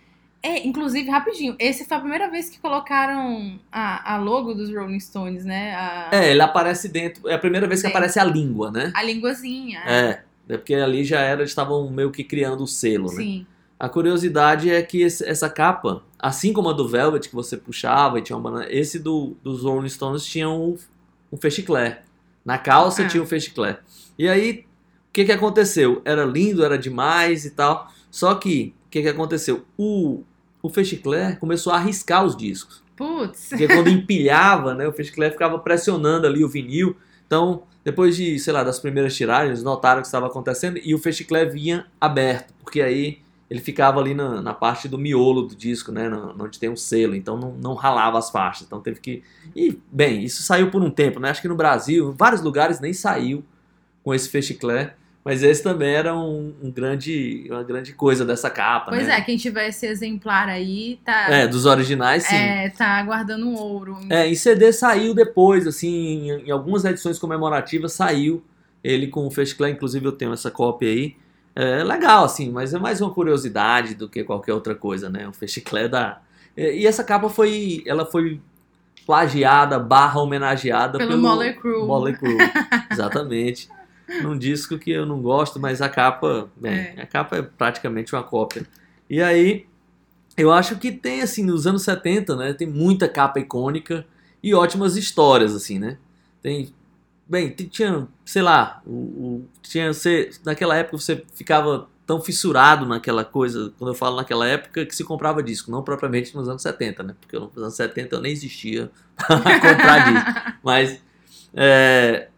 Speaker 2: É, inclusive, rapidinho, esse foi a primeira vez que colocaram a, a logo dos Rolling Stones, né? A,
Speaker 3: É, ele aparece dentro. É a primeira vez que
Speaker 2: Dentro.
Speaker 3: aparece a língua, né?
Speaker 2: a linguazinha.
Speaker 3: É. É porque ali já era, eles estavam meio que criando o selo, né?
Speaker 2: Sim.
Speaker 3: A curiosidade é que esse- essa capa, assim como a do Velvet que você puxava e tinha uma banana, esse do, dos Rolling Stones tinha um, um fechiclé. Na calça
Speaker 2: Ah.
Speaker 3: tinha um fechiclé. E aí, o que que aconteceu? Era lindo, era demais e tal. Só que, o que que aconteceu? O, o fechiclé começou a riscar os discos.
Speaker 2: Putz.
Speaker 3: Porque quando empilhava, né, o fechiclé ficava pressionando ali o vinil. Então, depois de, sei lá, das primeiras tiragens, notaram o que estava acontecendo e o fechiclé vinha aberto, porque aí ele ficava ali na, na parte do miolo do disco, né, na- onde tem um selo, então não, não ralava as faixas. Então teve que. E, bem, isso saiu por um tempo, né? Acho que no Brasil, em vários lugares nem saiu com esse fechiclé. Mas esse também era um, um grande, uma grande coisa dessa capa,
Speaker 2: Pois
Speaker 3: né?
Speaker 2: é, quem tiver esse exemplar aí tá,
Speaker 3: É, dos originais, sim.
Speaker 2: é, tá aguardando um ouro.
Speaker 3: É, em CD saiu depois, assim, em, em algumas edições comemorativas saiu ele com o Fechiclé, inclusive eu tenho essa cópia aí. É legal, assim, mas é mais uma curiosidade do que qualquer outra coisa, né? O Fechiclé da... E essa capa foi, ela foi plagiada, barra homenageada
Speaker 2: Pelo
Speaker 3: pelo,
Speaker 2: Crue.
Speaker 3: Motley Crue, [laughs] exatamente. Num disco que eu não gosto, mas a capa, bem,
Speaker 2: É.
Speaker 3: a capa é praticamente uma cópia. E aí, eu acho que tem, assim, nos anos 70, né, tem muita capa icônica e ótimas histórias, assim, né? Tem, bem, tinha, sei lá, o, o- tinha, você, naquela época você ficava tão fissurado naquela coisa, quando eu falo naquela época, que se comprava disco, não propriamente nos anos 70, né? Porque nos anos 70 eu nem existia [laughs] pra comprar disco. [laughs] Mas é,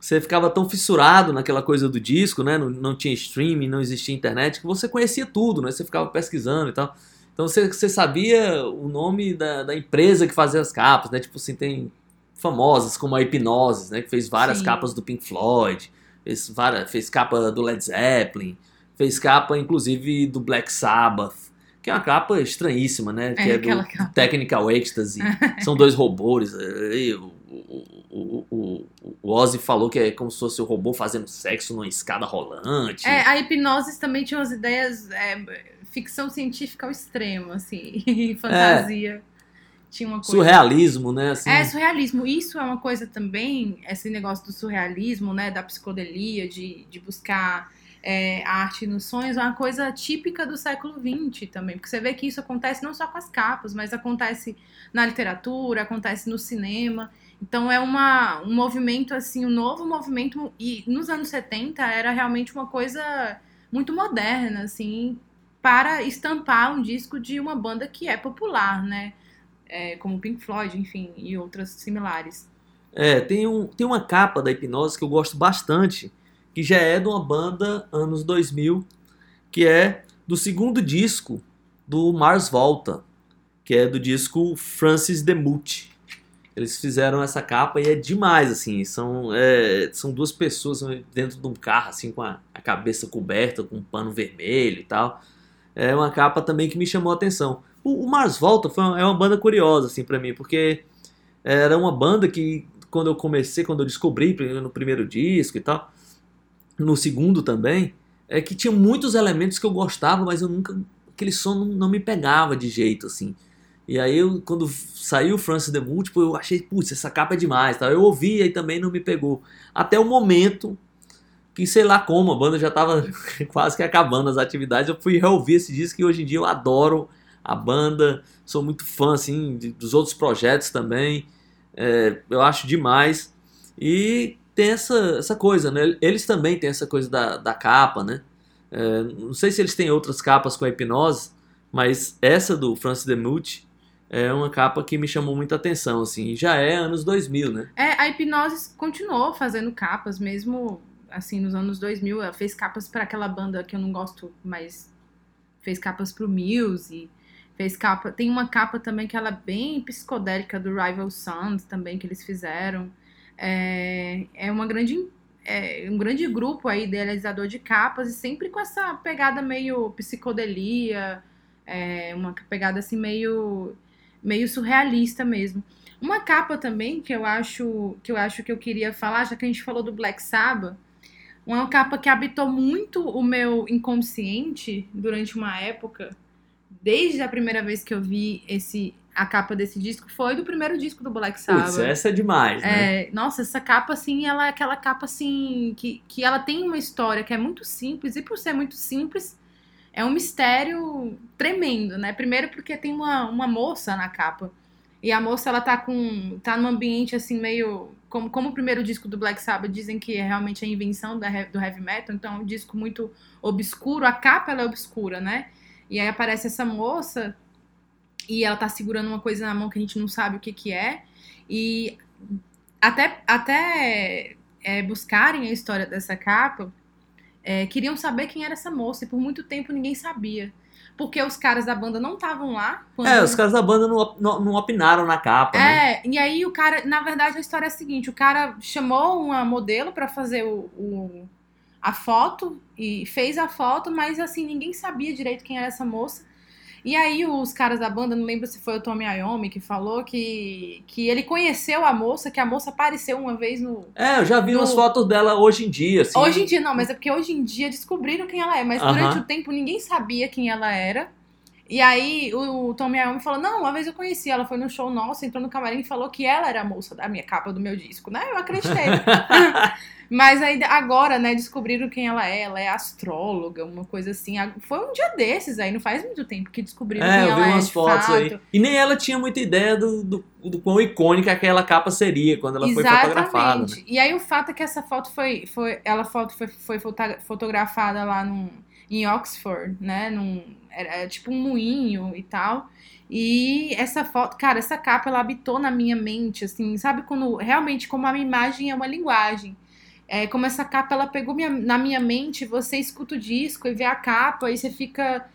Speaker 3: você ficava tão fissurado naquela coisa do disco, né? Não, não tinha streaming, não existia internet, que você conhecia tudo, né? Você ficava pesquisando e tal. Então você, você sabia o nome da, da empresa que fazia as capas, né? Tipo assim, tem famosas como a Hipnose, né? Que fez várias
Speaker 2: Sim.
Speaker 3: capas do Pink Floyd, fez, várias, fez capa do Led Zeppelin, fez capa inclusive do Black Sabbath, que é uma capa estranhíssima, né? Que
Speaker 2: É,
Speaker 3: é,
Speaker 2: aquela
Speaker 3: do
Speaker 2: capa.
Speaker 3: Technical Ecstasy. [laughs] São dois robôs. aí o, o, o, o, o Ozzy falou que é como se fosse o robô fazendo sexo numa escada rolante.
Speaker 2: É, a hipnose também tinha umas ideias, é, ficção científica ao extremo, assim, [laughs] fantasia. Tinha uma coisa.
Speaker 3: Surrealismo, né? Assim,
Speaker 2: É, surrealismo. Isso é uma coisa também, esse negócio do surrealismo, né? Da psicodelia, de, de buscar é, a arte nos sonhos é uma coisa típica do século XX também, porque você vê que isso acontece não só com as capas, mas acontece na literatura, acontece no cinema. Então é uma, um movimento assim, um novo movimento e nos anos 70 era realmente uma coisa muito moderna assim, para estampar um disco de uma banda que é popular, né? É, como Pink Floyd, enfim, e outras similares.
Speaker 3: É, tem, um, tem uma capa da Hipnose que eu gosto bastante, que já é de uma banda anos 2000, que é do segundo disco do Mars Volta, que é do disco Francis Demuth. Eles fizeram essa capa e é demais, assim, são, é, são duas pessoas dentro de um carro, assim, com a, a cabeça coberta com um pano vermelho e tal. É uma capa também que me chamou a atenção. O, o Mars Volta foi uma, é uma banda curiosa, assim, para mim, porque era uma banda que, quando eu comecei, quando eu descobri no primeiro disco e tal, no segundo também, é que tinha muitos elementos que eu gostava, mas eu nunca. aquele som não, não me pegava de jeito, assim. E aí, eu, quando saiu o Francis The Multiple, eu achei, putz, essa capa é demais. Tá? Eu ouvi e também não me pegou. Até o momento que, sei lá como, a banda já estava [laughs] quase que acabando as atividades. Eu fui reouvir esse disco e hoje em dia eu adoro a banda. Sou muito fã, assim, de, dos outros projetos também. É, eu acho demais. E tem essa, essa coisa, né? Eles também têm essa coisa da, da capa, né? É, não sei se eles têm outras capas com a hipnose, mas essa do Francis Demuth é uma capa que me chamou muita atenção, assim. Já é anos 2000, né?
Speaker 2: É, a hipnose continuou fazendo capas, mesmo assim, nos anos 2000. Ela fez capas para aquela banda que eu não gosto, mas fez capas pro Muse. Fez capa. Tem uma capa também que ela é bem psicodélica do Rival Sons também que eles fizeram. É, é uma grande é, um grande grupo aí idealizador de capas e sempre com essa pegada meio psicodelia, é, uma pegada assim meio meio surrealista mesmo. Uma capa também que eu acho que eu acho que eu queria falar, já que a gente falou do Black Sabbath, uma capa que habitou muito o meu inconsciente durante uma época, desde a primeira vez que eu vi esse a capa desse disco foi do primeiro disco do Black Sabbath.
Speaker 3: Putz, essa é demais, né?
Speaker 2: É, nossa, essa capa, assim, ela é aquela capa, assim, que, que ela tem uma história que é muito simples, e por ser muito simples, é um mistério tremendo, né? Primeiro porque tem uma, uma moça na capa. E a moça, ela tá com. tá num ambiente assim, meio. Como, como o primeiro disco do Black Sabbath dizem que é realmente a invenção da, do heavy metal, então é um disco muito obscuro, a capa ela é obscura, né? E aí aparece essa moça e ela tá segurando uma coisa na mão que a gente não sabe o que que é. E até, até é, buscarem a história dessa capa, é, queriam saber quem era essa moça, e por muito tempo ninguém sabia. Porque os caras da banda não estavam lá.
Speaker 3: Quando... É, os caras da banda não, não, não opinaram na capa,
Speaker 2: é,
Speaker 3: né?
Speaker 2: É, e aí o cara, na verdade a história é a seguinte, o cara chamou uma modelo para fazer o, o, a foto, e fez a foto, mas assim, ninguém sabia direito quem era essa moça. E aí os caras da banda, não lembro se foi o Tommy Iommi que falou que, que ele conheceu a moça, que a moça apareceu uma vez no...
Speaker 3: É, eu já vi no... umas fotos dela hoje em dia, assim.
Speaker 2: Hoje em dia não, mas é porque hoje em dia descobriram quem ela é, mas uh -huh. durante o tempo ninguém sabia quem ela era. E aí o, o Tommy Iommi falou, não, uma vez eu conheci, ela foi no show nosso, entrou no camarim e falou que ela era a moça da minha capa do meu disco, né? Eu acreditei. [laughs] Mas aí agora, né, descobriram quem ela é. Ela é astróloga, uma coisa assim. Foi um dia desses aí, não faz muito tempo que descobriram
Speaker 3: é,
Speaker 2: quem ela é.
Speaker 3: É, eu vi umas fotos
Speaker 2: fato.
Speaker 3: aí. E nem ela tinha muita ideia do, do, do quão icônica aquela capa seria quando ela
Speaker 2: Exatamente.
Speaker 3: foi fotografada. Né?
Speaker 2: E aí o fato é que essa foto foi. foi ela foto foi, foi fotografada lá num, em Oxford, né? Num, era, era tipo um moinho e tal. E essa foto, cara, essa capa ela habitou na minha mente, assim, sabe quando realmente como a imagem é uma linguagem. É, como essa capa ela pegou minha, na minha mente, você escuta o disco e vê a capa e você fica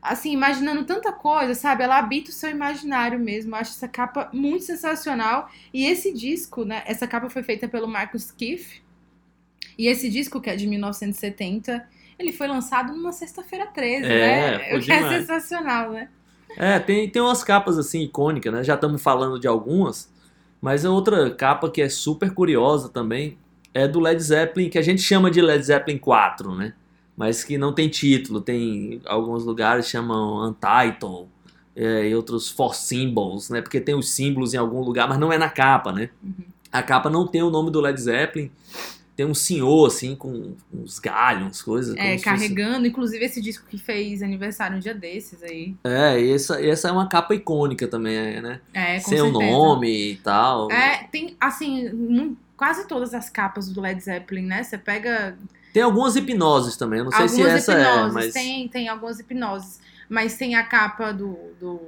Speaker 2: assim imaginando tanta coisa, sabe? Ela habita o seu imaginário mesmo. Eu acho essa capa muito sensacional. E esse disco, né? Essa capa foi feita pelo Marcus Kiff. E esse disco que é de 1970, ele foi lançado numa sexta-feira 13,
Speaker 3: É,
Speaker 2: né? O que é
Speaker 3: demais.
Speaker 2: sensacional, né?
Speaker 3: É, tem, tem umas capas assim icônicas, né? Já estamos falando de algumas, mas a outra capa que é super curiosa também é do Led Zeppelin, que a gente chama de Led Zeppelin 4, né? Mas que não tem título, tem alguns lugares chamam Untitled é, e outros For Symbols, né? Porque tem os símbolos em algum lugar, mas não é na capa, né? A capa não tem o nome do Led Zeppelin. Tem um senhor, assim, com uns galhos, umas coisas.
Speaker 2: É,
Speaker 3: se fosse-
Speaker 2: carregando, inclusive esse disco que fez aniversário um dia desses aí.
Speaker 3: É, e essa, e essa é uma capa icônica também, né?
Speaker 2: É, com
Speaker 3: Sem o
Speaker 2: certeza.
Speaker 3: nome e tal.
Speaker 2: É, tem, assim, quase todas as capas do Led Zeppelin, né? Você pega
Speaker 3: Tem algumas hipnoses também, eu não sei
Speaker 2: algumas
Speaker 3: se essa
Speaker 2: hipnoses,
Speaker 3: é, mas...
Speaker 2: tem, tem algumas hipnoses. Mas tem a capa do, do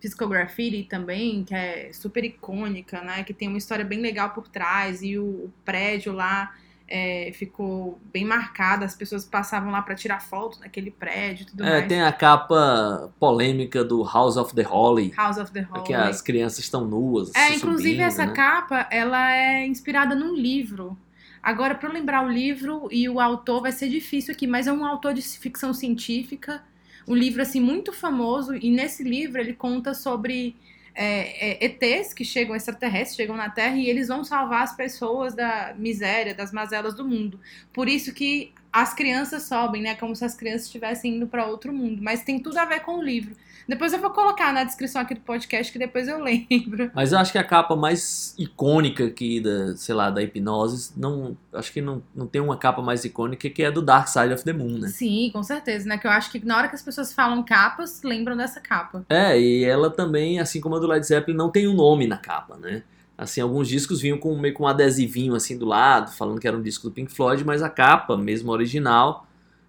Speaker 2: Physical Graffiti também, que é super icônica, né? Que tem uma história bem legal por trás. E o, o prédio lá é, ficou bem marcado. As pessoas passavam lá pra tirar foto naquele prédio e tudo
Speaker 3: É,
Speaker 2: mais.
Speaker 3: tem a capa polêmica do House of the Holy,
Speaker 2: House of the Holy.
Speaker 3: que as crianças estão nuas.
Speaker 2: É, inclusive
Speaker 3: subindo,
Speaker 2: essa
Speaker 3: né?
Speaker 2: capa, ela é inspirada num livro. Agora, para lembrar o livro e o autor vai ser difícil aqui, mas é um autor de ficção científica, um livro assim muito famoso e nesse livro ele conta sobre é, é, ETs que chegam extraterrestres, chegam na Terra e eles vão salvar as pessoas da miséria, das mazelas do mundo. Por isso que as crianças sobem, né? Como se as crianças estivessem indo para outro mundo. Mas tem tudo a ver com o livro. Depois eu vou colocar na descrição aqui do podcast que depois eu [laughs] lembro.
Speaker 3: Mas eu acho que a capa mais icônica aqui da, sei lá, da hipnose, não, acho que não, não tem uma capa mais icônica que é a do Dark Side of the Moon, né?
Speaker 2: Sim, com certeza, né? Que eu acho que na hora que as pessoas falam capas, lembram dessa capa.
Speaker 3: É, e ela também, assim como a do Led Zeppelin, não tem um nome na capa, né? Assim, alguns discos vinham com meio com um adesivinho assim do lado, falando que era um disco do Pink Floyd, mas a capa, mesmo original,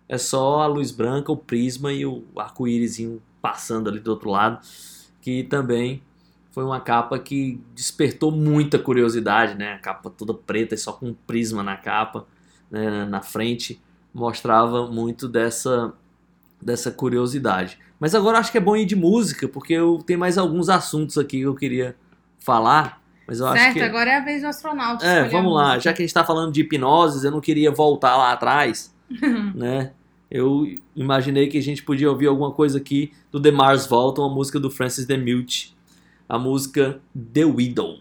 Speaker 3: é só a luz branca, o prisma e o arco-írisinho passando ali do outro lado, que também foi uma capa que despertou muita curiosidade, né? A capa toda preta e só com um prisma na capa, né? na frente, mostrava muito dessa dessa curiosidade. Mas agora acho que é bom ir de música, porque eu tenho mais alguns assuntos aqui que eu queria falar, mas eu acho
Speaker 2: certo,
Speaker 3: que
Speaker 2: agora é a vez do astronauta.
Speaker 3: é, vamos lá. Já que a gente tá falando de hipnoses, eu não queria voltar lá atrás, [laughs] né? Eu imaginei que a gente podia ouvir alguma coisa aqui do The Mars Volta, uma música do Francis DeMute, a música The Widow.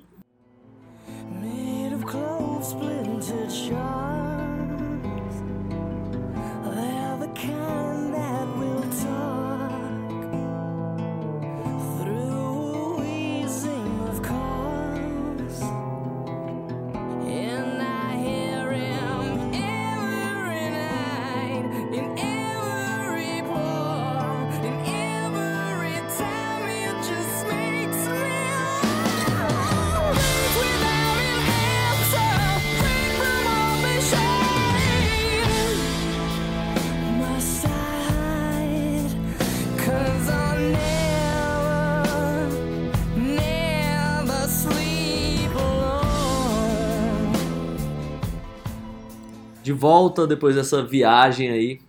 Speaker 3: De volta depois dessa viagem aí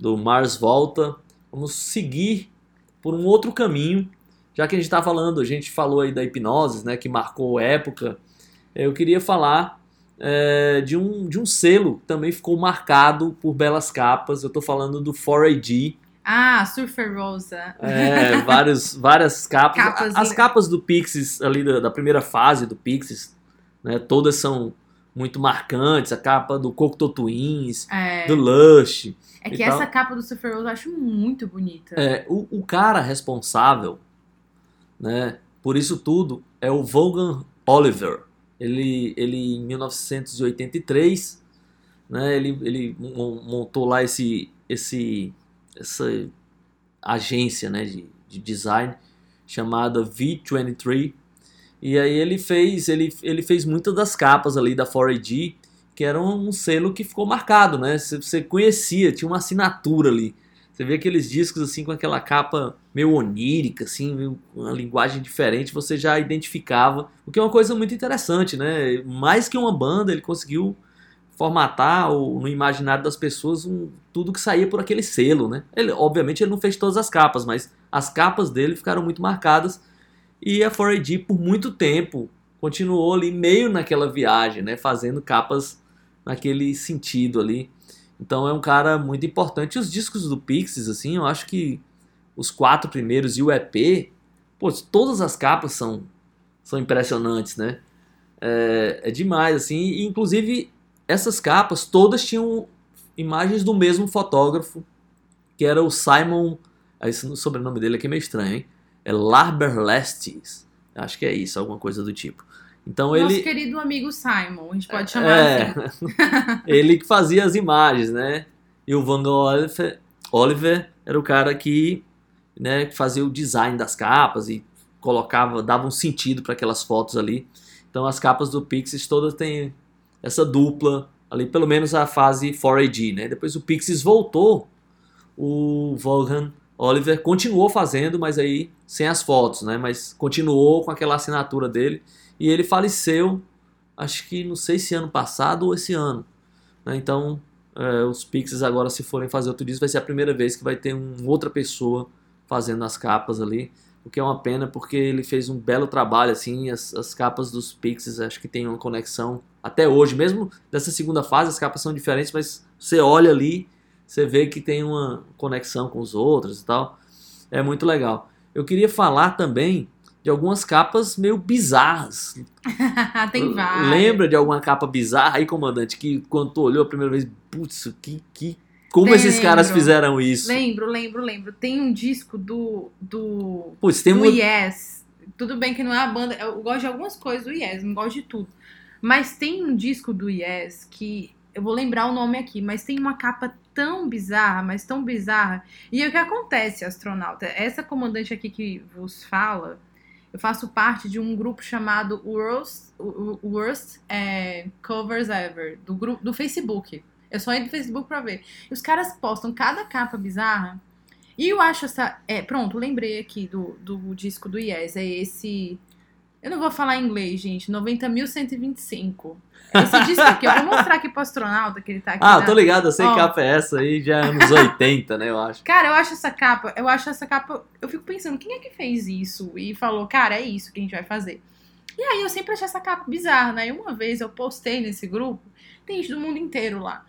Speaker 3: do Mars Volta, vamos seguir por um outro caminho. Já que a gente está falando, a gente falou aí da hipnose, né, que marcou época. Eu queria falar é, de, um, de um selo que também ficou marcado por belas capas. Eu estou falando do 4AD,
Speaker 2: Ah, Surfer Rosa.
Speaker 3: é, vários, várias capas.
Speaker 2: Capas
Speaker 3: As capas do Pixies, ali da, da primeira fase do Pixies, né, todas são muito marcantes. A capa do Cocteau Twins,
Speaker 2: É,
Speaker 3: do Lush.
Speaker 2: é que
Speaker 3: então-
Speaker 2: essa capa do Surfer Rosa eu acho muito bonita.
Speaker 3: É, o, o cara responsável né, por isso tudo é o Vaughan Oliver. Ele, ele em 1983, né, ele, ele mon- montou lá esse, esse, essa agência né, de, de design chamada V23. E aí ele fez, ele, ele fez muitas das capas ali da 4AD, que era um selo que ficou marcado, né? Você, conhecia, tinha uma assinatura ali. Você vê aqueles discos assim com aquela capa meio onírica, assim, uma linguagem diferente, você já identificava, o que é uma coisa muito interessante, né? Mais que uma banda, ele conseguiu formatar o, no imaginário das pessoas um, tudo que saía por aquele selo, né? Ele, obviamente ele não fez todas as capas, mas as capas dele ficaram muito marcadas e a 4AD por muito tempo continuou ali meio naquela viagem, né? Fazendo capas naquele sentido ali. Então é um cara muito importante. Os discos do Pixies, assim, eu acho que os quatro primeiros e o EP, pô, todas as capas são, são impressionantes, né? É, é demais, assim. E, inclusive, essas capas todas tinham imagens do mesmo fotógrafo, que era o Simon. Esse sobrenome dele aqui é meio estranho, hein? É Larber Lestes. Acho que é isso, alguma coisa do tipo. Então
Speaker 2: Nosso
Speaker 3: ele.
Speaker 2: querido amigo Simon, a gente pode chamar
Speaker 3: É,
Speaker 2: assim. [laughs]
Speaker 3: ele que fazia as imagens, né? E o Van Oliver, Oliver era o cara que, né, que fazia o design das capas e colocava, dava um sentido para aquelas fotos ali. Então as capas do Pixies todas têm essa dupla ali, pelo menos a fase 4AD, né? Depois o Pixies voltou, o Vaughan Oliver continuou fazendo, mas aí sem as fotos, né? Mas continuou com aquela assinatura dele e ele faleceu, acho que não sei se ano passado ou esse ano. né? Então é, os Pixies agora se forem fazer outro disco vai ser a primeira vez que vai ter um, outra pessoa fazendo as capas ali. O que é uma pena porque ele fez um belo trabalho assim, as, as capas dos Pixies acho que tem uma conexão até hoje, mesmo dessa segunda fase as capas são diferentes, mas você olha ali, você vê que tem uma conexão com os outros e tal. É muito legal. Eu queria falar também de algumas capas meio bizarras. [laughs]
Speaker 2: Tem vários.
Speaker 3: Lembra de alguma capa bizarra aí, comandante, que quando tu olhou a primeira vez, putz, que, que como esses caras
Speaker 2: Lembro.
Speaker 3: fizeram isso?
Speaker 2: Lembro, lembro, lembro. Tem um disco do. do
Speaker 3: Putz, tem
Speaker 2: do
Speaker 3: um
Speaker 2: Yes. Tudo bem que não é a banda. Eu gosto de algumas coisas do Yes, não gosto de tudo. Mas tem um disco do Yes que. Eu vou lembrar o nome aqui, mas tem uma capa tão bizarra, mas tão bizarra. E o que acontece, astronauta? Essa comandante aqui que vos fala, eu faço parte de um grupo chamado Worst, Worst é, Covers Ever, do, grupo, do Facebook. Eu só entro no Facebook pra ver. E os caras postam cada capa bizarra. E eu acho essa. É, pronto, lembrei aqui do, do disco do Yes. É esse. Eu não vou falar inglês, gente. 90.125. Esse disco aqui, eu vou mostrar aqui pro astronauta que ele tá aqui.
Speaker 3: Ah,
Speaker 2: na-
Speaker 3: tô ligado, eu sei que capa é essa aí, já é anos 80, né, eu acho.
Speaker 2: Cara, eu acho essa capa, eu acho essa capa, eu fico pensando, quem é que fez isso? E falou, cara, é isso que a gente vai fazer. E aí eu sempre achei essa capa bizarra, né? E uma vez eu postei nesse grupo, tem gente do mundo inteiro lá.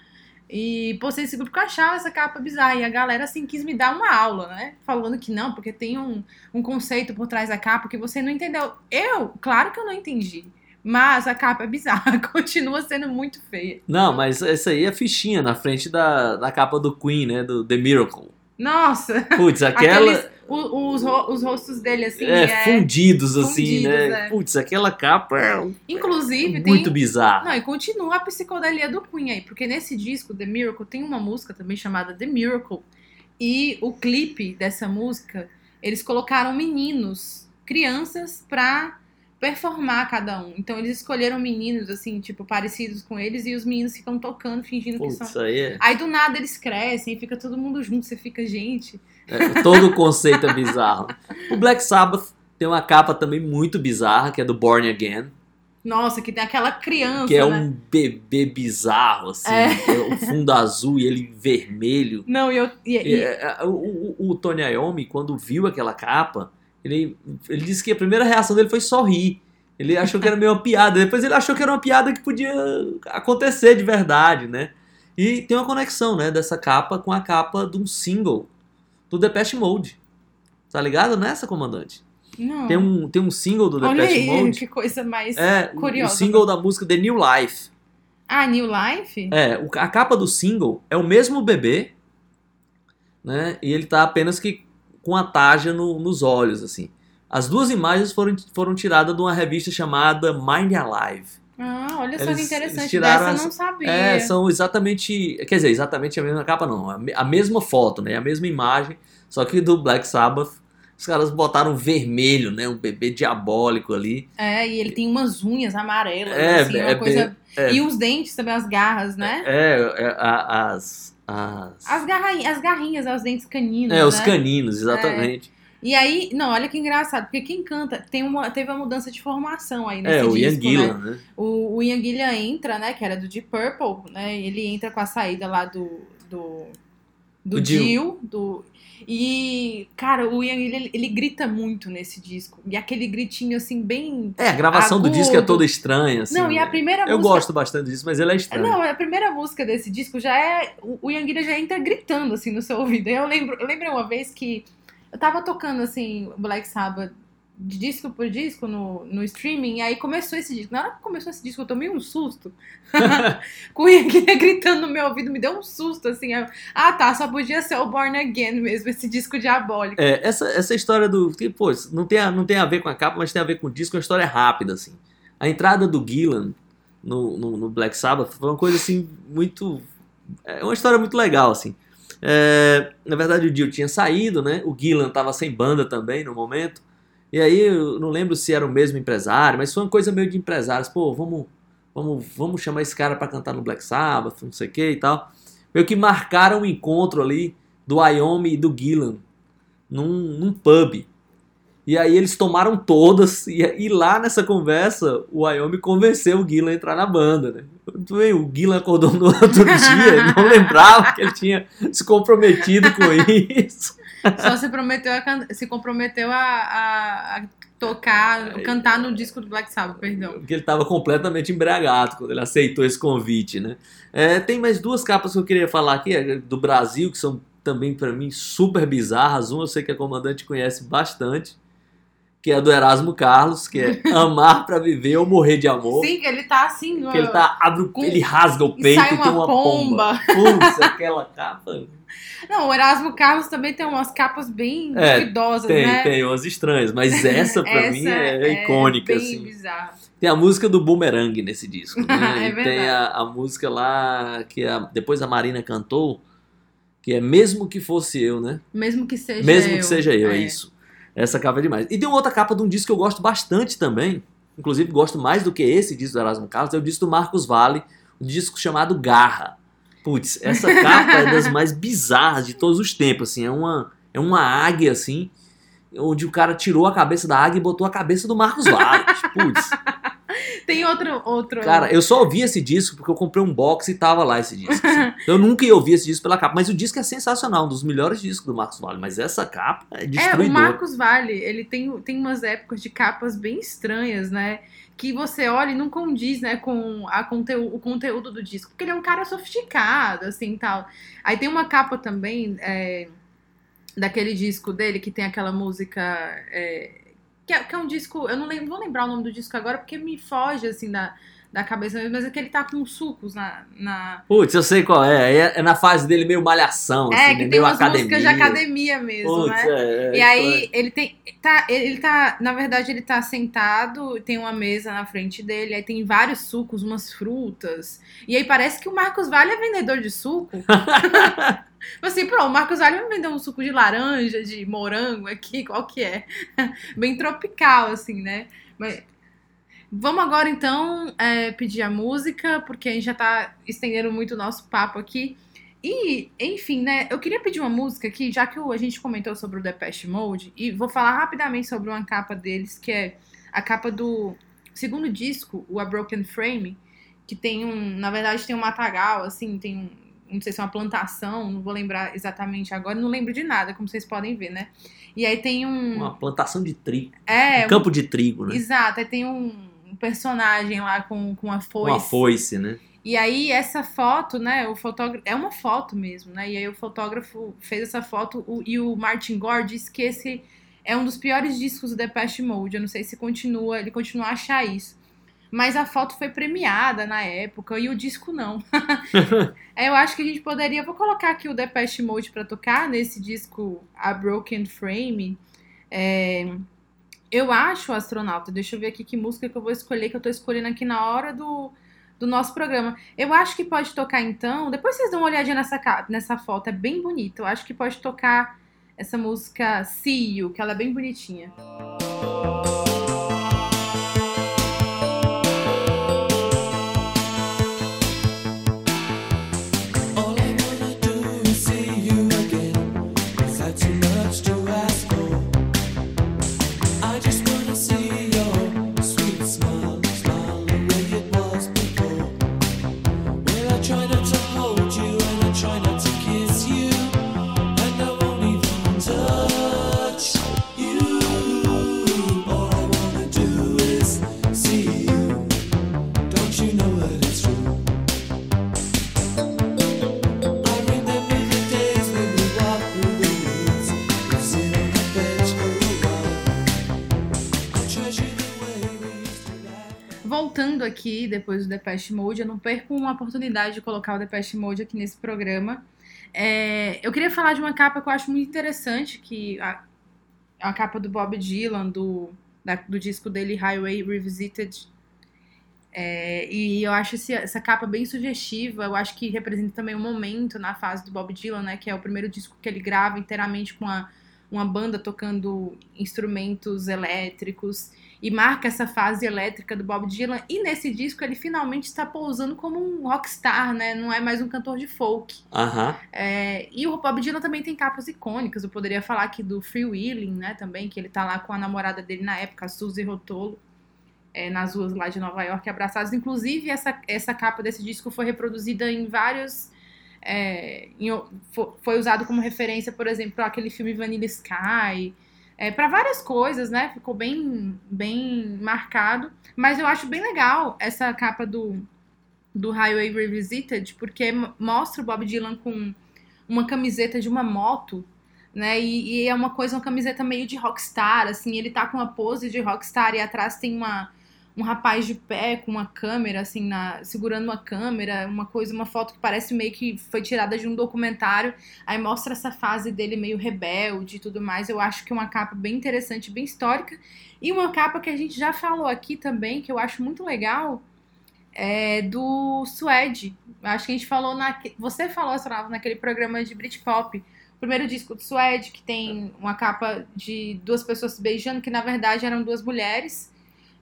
Speaker 2: E postei nesse grupo que eu achava essa capa bizarra. E a galera, assim, quis me dar uma aula, né? Falando que não, porque tem um, um conceito por trás da capa que você não entendeu. Eu, claro que eu não entendi. Mas a capa é bizarra, [laughs] continua sendo muito feia.
Speaker 3: Não, mas essa aí é fichinha na frente da, da capa do Queen, né, do The Miracle.
Speaker 2: Nossa!
Speaker 3: Putz, [laughs] aquela...
Speaker 2: Aqueles, o- os, ro- os rostos dele, assim,
Speaker 3: é,
Speaker 2: é...
Speaker 3: fundidos assim,
Speaker 2: fundidos,
Speaker 3: né?
Speaker 2: é.
Speaker 3: Putz, aquela capa é
Speaker 2: Inclusive, tem.
Speaker 3: muito bizarra.
Speaker 2: Não, e continua a psicodelia do Queen aí, porque nesse disco, The Miracle, tem uma música também chamada The Miracle. E o clipe dessa música, eles colocaram meninos, crianças, pra performar cada um. Então eles escolheram meninos, assim, tipo, parecidos com eles, e os meninos ficam tocando, fingindo que
Speaker 3: Putz,
Speaker 2: são.
Speaker 3: isso aí é,
Speaker 2: Aí do nada eles crescem, fica todo mundo junto, você fica, gente.
Speaker 3: é- Todo o conceito é bizarro. O Black Sabbath tem uma capa também muito bizarra, que é do Born Again,
Speaker 2: Nossa, que tem aquela criança.
Speaker 3: que é
Speaker 2: né?
Speaker 3: um bebê bizarro, assim.
Speaker 2: É.
Speaker 3: é o fundo azul e ele vermelho.
Speaker 2: Não, e eu. e- e-
Speaker 3: É, é, o, o, o Tony Iommi, quando viu aquela capa, ele, ele disse que a primeira reação dele foi sorrir. Ele achou que era meio uma piada. Depois ele achou que era uma piada que podia acontecer de verdade, né? E tem uma conexão, né, dessa capa com a capa de um single do Depeche Mode. Tá ligado nessa, comandante?
Speaker 2: Não.
Speaker 3: Tem um, tem um single do
Speaker 2: Olha
Speaker 3: Depeche
Speaker 2: aí,
Speaker 3: Mode.
Speaker 2: que coisa mais.
Speaker 3: É, o- o
Speaker 2: curiosa.
Speaker 3: single da música The New Life.
Speaker 2: Ah, New Life?
Speaker 3: É, a capa do single é o mesmo bebê, né? E ele tá apenas que com a tarja no- nos olhos, assim. As duas imagens foram, foram tiradas de uma revista chamada Mind Alive.
Speaker 2: Ah, olha só que interessante.
Speaker 3: tiraram
Speaker 2: Dessa eu não sabia.
Speaker 3: É, são exatamente. Quer dizer, exatamente a mesma capa, não. A, me- a mesma foto, né? A mesma imagem, só que do Black Sabbath. Os caras botaram vermelho, né? Um bebê diabólico ali.
Speaker 2: É, e ele tem umas unhas amarelas,
Speaker 3: É,
Speaker 2: assim, uma
Speaker 3: é
Speaker 2: coisa.
Speaker 3: é.
Speaker 2: E os dentes também, as garras, né?
Speaker 3: É, é, as. As,
Speaker 2: As, garra... as garrinhas, os dentes caninos.
Speaker 3: é, os
Speaker 2: né?
Speaker 3: caninos, exatamente.
Speaker 2: E aí, não, olha que engraçado, porque quem canta tem uma, teve uma mudança de formação aí
Speaker 3: É,
Speaker 2: nesse
Speaker 3: o Ian
Speaker 2: disco,
Speaker 3: Gillan,
Speaker 2: né?
Speaker 3: né?
Speaker 2: O, o Ian Gillan entra, né, que era do Deep Purple, né? Ele entra com a saída lá do do do.
Speaker 3: Dio,
Speaker 2: do e cara, o Ian ele, ele grita muito nesse disco. E aquele gritinho assim bem
Speaker 3: É, a gravação do
Speaker 2: Agudo.
Speaker 3: disco é toda estranha, assim.
Speaker 2: Não, e a
Speaker 3: né?
Speaker 2: primeira
Speaker 3: Eu
Speaker 2: música
Speaker 3: gosto bastante disso, mas ele é estranho.
Speaker 2: Não, a primeira música desse disco já é. O Ian Gillan já entra gritando assim no seu ouvido. Eu lembro, eu lembro uma vez que eu tava tocando assim Black Sabbath de disco por disco no, no streaming, e aí começou esse disco. Na hora que começou esse disco, eu tomei um susto. [laughs] [laughs] Com o Ian Gillan gritando no meu ouvido, me deu um susto, assim. Eu, ah, tá, só podia ser o Born Again mesmo, esse disco diabólico.
Speaker 3: É, essa, essa história do. Que, pô, não tem, a, não tem a ver com a capa, mas tem a ver com o disco, é uma história rápida, assim. A entrada do Gillan no, no, no Black Sabbath foi uma coisa assim muito. É uma história muito legal, assim. É, na verdade, o Dio tinha saído, né? O Gillan tava sem banda também no momento. E aí, eu não lembro se era o mesmo empresário, mas foi uma coisa meio de empresários. Pô, vamos, vamos, vamos chamar esse cara para cantar no Black Sabbath, não sei o que e tal. Meio que marcaram o encontro ali do Wyoming e do Gillan num, num pub. E aí eles tomaram todas, e, e lá nessa conversa, o Wyoming convenceu o Gillan a entrar na banda, né? O Gillan acordou no outro dia, não lembrava que ele tinha se comprometido com isso.
Speaker 2: Só se, prometeu a se comprometeu a, a- a tocar, cantar no disco do Black Sabbath, perdão.
Speaker 3: Porque ele estava completamente embriagado quando ele aceitou esse convite, né? É, tem mais duas capas que eu queria falar aqui, é, do Brasil, que são também para mim super bizarras. Uma eu sei que a comandante conhece bastante, que é a do Erasmo Carlos, que é [laughs] Amar para Viver ou Morrer de Amor.
Speaker 2: Sim, que ele tá assim,
Speaker 3: Que ele tá, abre o,
Speaker 2: Com-
Speaker 3: ele rasga o
Speaker 2: e
Speaker 3: peito
Speaker 2: sai
Speaker 3: e tem
Speaker 2: uma
Speaker 3: uma pomba.
Speaker 2: pomba.
Speaker 3: Putz, aquela capa. [laughs]
Speaker 2: Não, o Erasmo Carlos também tem umas capas bem
Speaker 3: É,
Speaker 2: duvidosas,
Speaker 3: Tem,
Speaker 2: né?
Speaker 3: tem umas estranhas, mas [laughs] essa pra
Speaker 2: Essa
Speaker 3: mim é, icônica,
Speaker 2: bem
Speaker 3: assim.
Speaker 2: bizarra.
Speaker 3: Tem a música do Boomerang nesse disco, né? [laughs]
Speaker 2: É
Speaker 3: e tem a, a música lá que a- depois a Marina cantou, que é Mesmo que fosse eu, né?
Speaker 2: Mesmo que seja
Speaker 3: Mesmo
Speaker 2: eu.
Speaker 3: que seja eu, é. isso. Essa capa é demais. E tem outra capa de um disco que eu gosto bastante também, inclusive gosto mais do que esse disco do Erasmo Carlos, é o disco do Marcos Vale, um disco chamado Garra. Putz, essa capa é das mais bizarras de todos os tempos, assim, é uma, é uma águia, assim, onde o cara tirou a cabeça da águia e botou a cabeça do Marcos Vale. Putz, [laughs]
Speaker 2: Tem outro. outro...
Speaker 3: Cara, eu só ouvi esse disco porque eu comprei um box e tava lá esse disco. assim. [laughs] Eu nunca ia ouvir esse disco pela capa, mas o disco é sensacional, um dos melhores discos do Marcos Vale. Mas essa capa é
Speaker 2: É, o
Speaker 3: destruidora.
Speaker 2: Marcos Vale, ele tem, tem umas épocas de capas bem estranhas, né? Que você olha e não condiz, né, com a conteú o conteúdo do disco. Porque ele é um cara sofisticado, assim, tal. Aí tem uma capa também é, daquele disco dele, que tem aquela música... é, que, é, que é um disco... Eu não lembro, vou lembrar o nome do disco agora, porque me foge, assim, da, da cabeça. Mas é que ele tá com sucos na... na...
Speaker 3: Putz, eu sei qual é. É, é na fase dele meio malhação,
Speaker 2: É,
Speaker 3: assim,
Speaker 2: que
Speaker 3: né?
Speaker 2: tem umas
Speaker 3: academia.
Speaker 2: músicas de academia mesmo,
Speaker 3: Putz,
Speaker 2: né?
Speaker 3: é, é,
Speaker 2: E aí ele tem. Tá, ele tá. Na verdade, ele tá sentado, tem uma mesa na frente dele, aí tem vários sucos, umas frutas. E aí parece que o Marcos Vale é vendedor de suco. [laughs] Tipo assim, pronto, o Marcos Vale vai vender um suco de laranja, de morango aqui, [laughs] qual que é? Bem tropical, assim, né? Mas. Vamos agora então é, pedir a música, porque a gente já tá estendendo muito o nosso papo aqui. E, enfim, né, eu queria pedir uma música aqui, já que a gente comentou sobre o Depeche Mode, e vou falar rapidamente sobre uma capa deles, que é a capa do segundo disco, o A Broken Frame, que tem um, na verdade tem um matagal, assim, tem não sei se é uma plantação, não vou lembrar exatamente agora, não lembro de nada, como vocês podem ver, né? E aí tem um...
Speaker 3: Uma plantação de trigo.
Speaker 2: é,
Speaker 3: um campo de trigo, né?
Speaker 2: Exato, aí tem um personagem lá com, com a foice.
Speaker 3: Uma foice, né?
Speaker 2: E aí, essa foto, né? O fotógrafo. É uma foto mesmo, né? E aí o fotógrafo fez essa foto o- e o Martin Gore disse que esse é um dos piores discos do Depeche Mode. Eu não sei se continua, ele continua a achar isso. Mas a foto foi premiada na época e o disco não. [laughs] Eu acho que a gente poderia. Vou colocar aqui o Depeche Mode pra tocar nesse disco A Broken Frame. É, eu acho, astronauta, deixa eu ver aqui que música que eu vou escolher, que eu tô escolhendo aqui na hora do, do nosso programa. Eu acho que pode tocar então. Depois vocês dão uma olhadinha nessa, nessa foto, é bem bonita. Eu acho que pode tocar essa música See You, que ela é bem bonitinha.
Speaker 5: All
Speaker 2: Voltando aqui, depois do Depeche Mode, eu não perco uma oportunidade de colocar o Depeche Mode aqui nesse programa. É, eu queria falar de uma capa que eu acho muito interessante, que a, a capa do Bob Dylan, do, da- do disco dele Highway Revisited, É, e eu acho esse- essa capa bem sugestiva, eu acho que representa também um momento na fase do Bob Dylan, né? Que é o primeiro disco que ele grava inteiramente com a- uma banda tocando instrumentos elétricos e marca essa fase elétrica do Bob Dylan. E nesse disco ele finalmente está pousando como um rockstar, né? Não é mais um cantor de folk.
Speaker 3: Aham.
Speaker 2: É, e o Bob Dylan também tem capas icônicas. Eu poderia falar aqui do Free Willing, né? Também, que ele tá lá com a namorada dele na época, a Suzy Rotolo, é, nas ruas lá de Nova York, abraçados. Inclusive, essa, essa capa desse disco foi reproduzida em vários. é, em foi usado como referência, por exemplo, aquele filme Vanilla Sky. É, para várias coisas, né? Ficou bem, bem marcado. Mas eu acho bem legal essa capa do, do Highway Revisited, porque mo- mostra o Bob Dylan com uma camiseta de uma moto, né? E, e é uma coisa, uma camiseta meio de rockstar, assim, ele tá com uma pose de rockstar e atrás tem uma, um rapaz de pé com uma câmera, assim, na, segurando uma câmera, uma coisa, uma foto que parece meio que foi tirada de um documentário. Aí mostra essa fase dele meio rebelde e tudo mais. Eu acho que é uma capa bem interessante, bem histórica. E uma capa que a gente já falou aqui também, que eu acho muito legal, é do Suede. Acho que a gente falou na. Você falou, Sorava, naquele programa de Britpop. O primeiro disco do Suede, que tem uma capa de duas pessoas se beijando, que na verdade eram duas mulheres.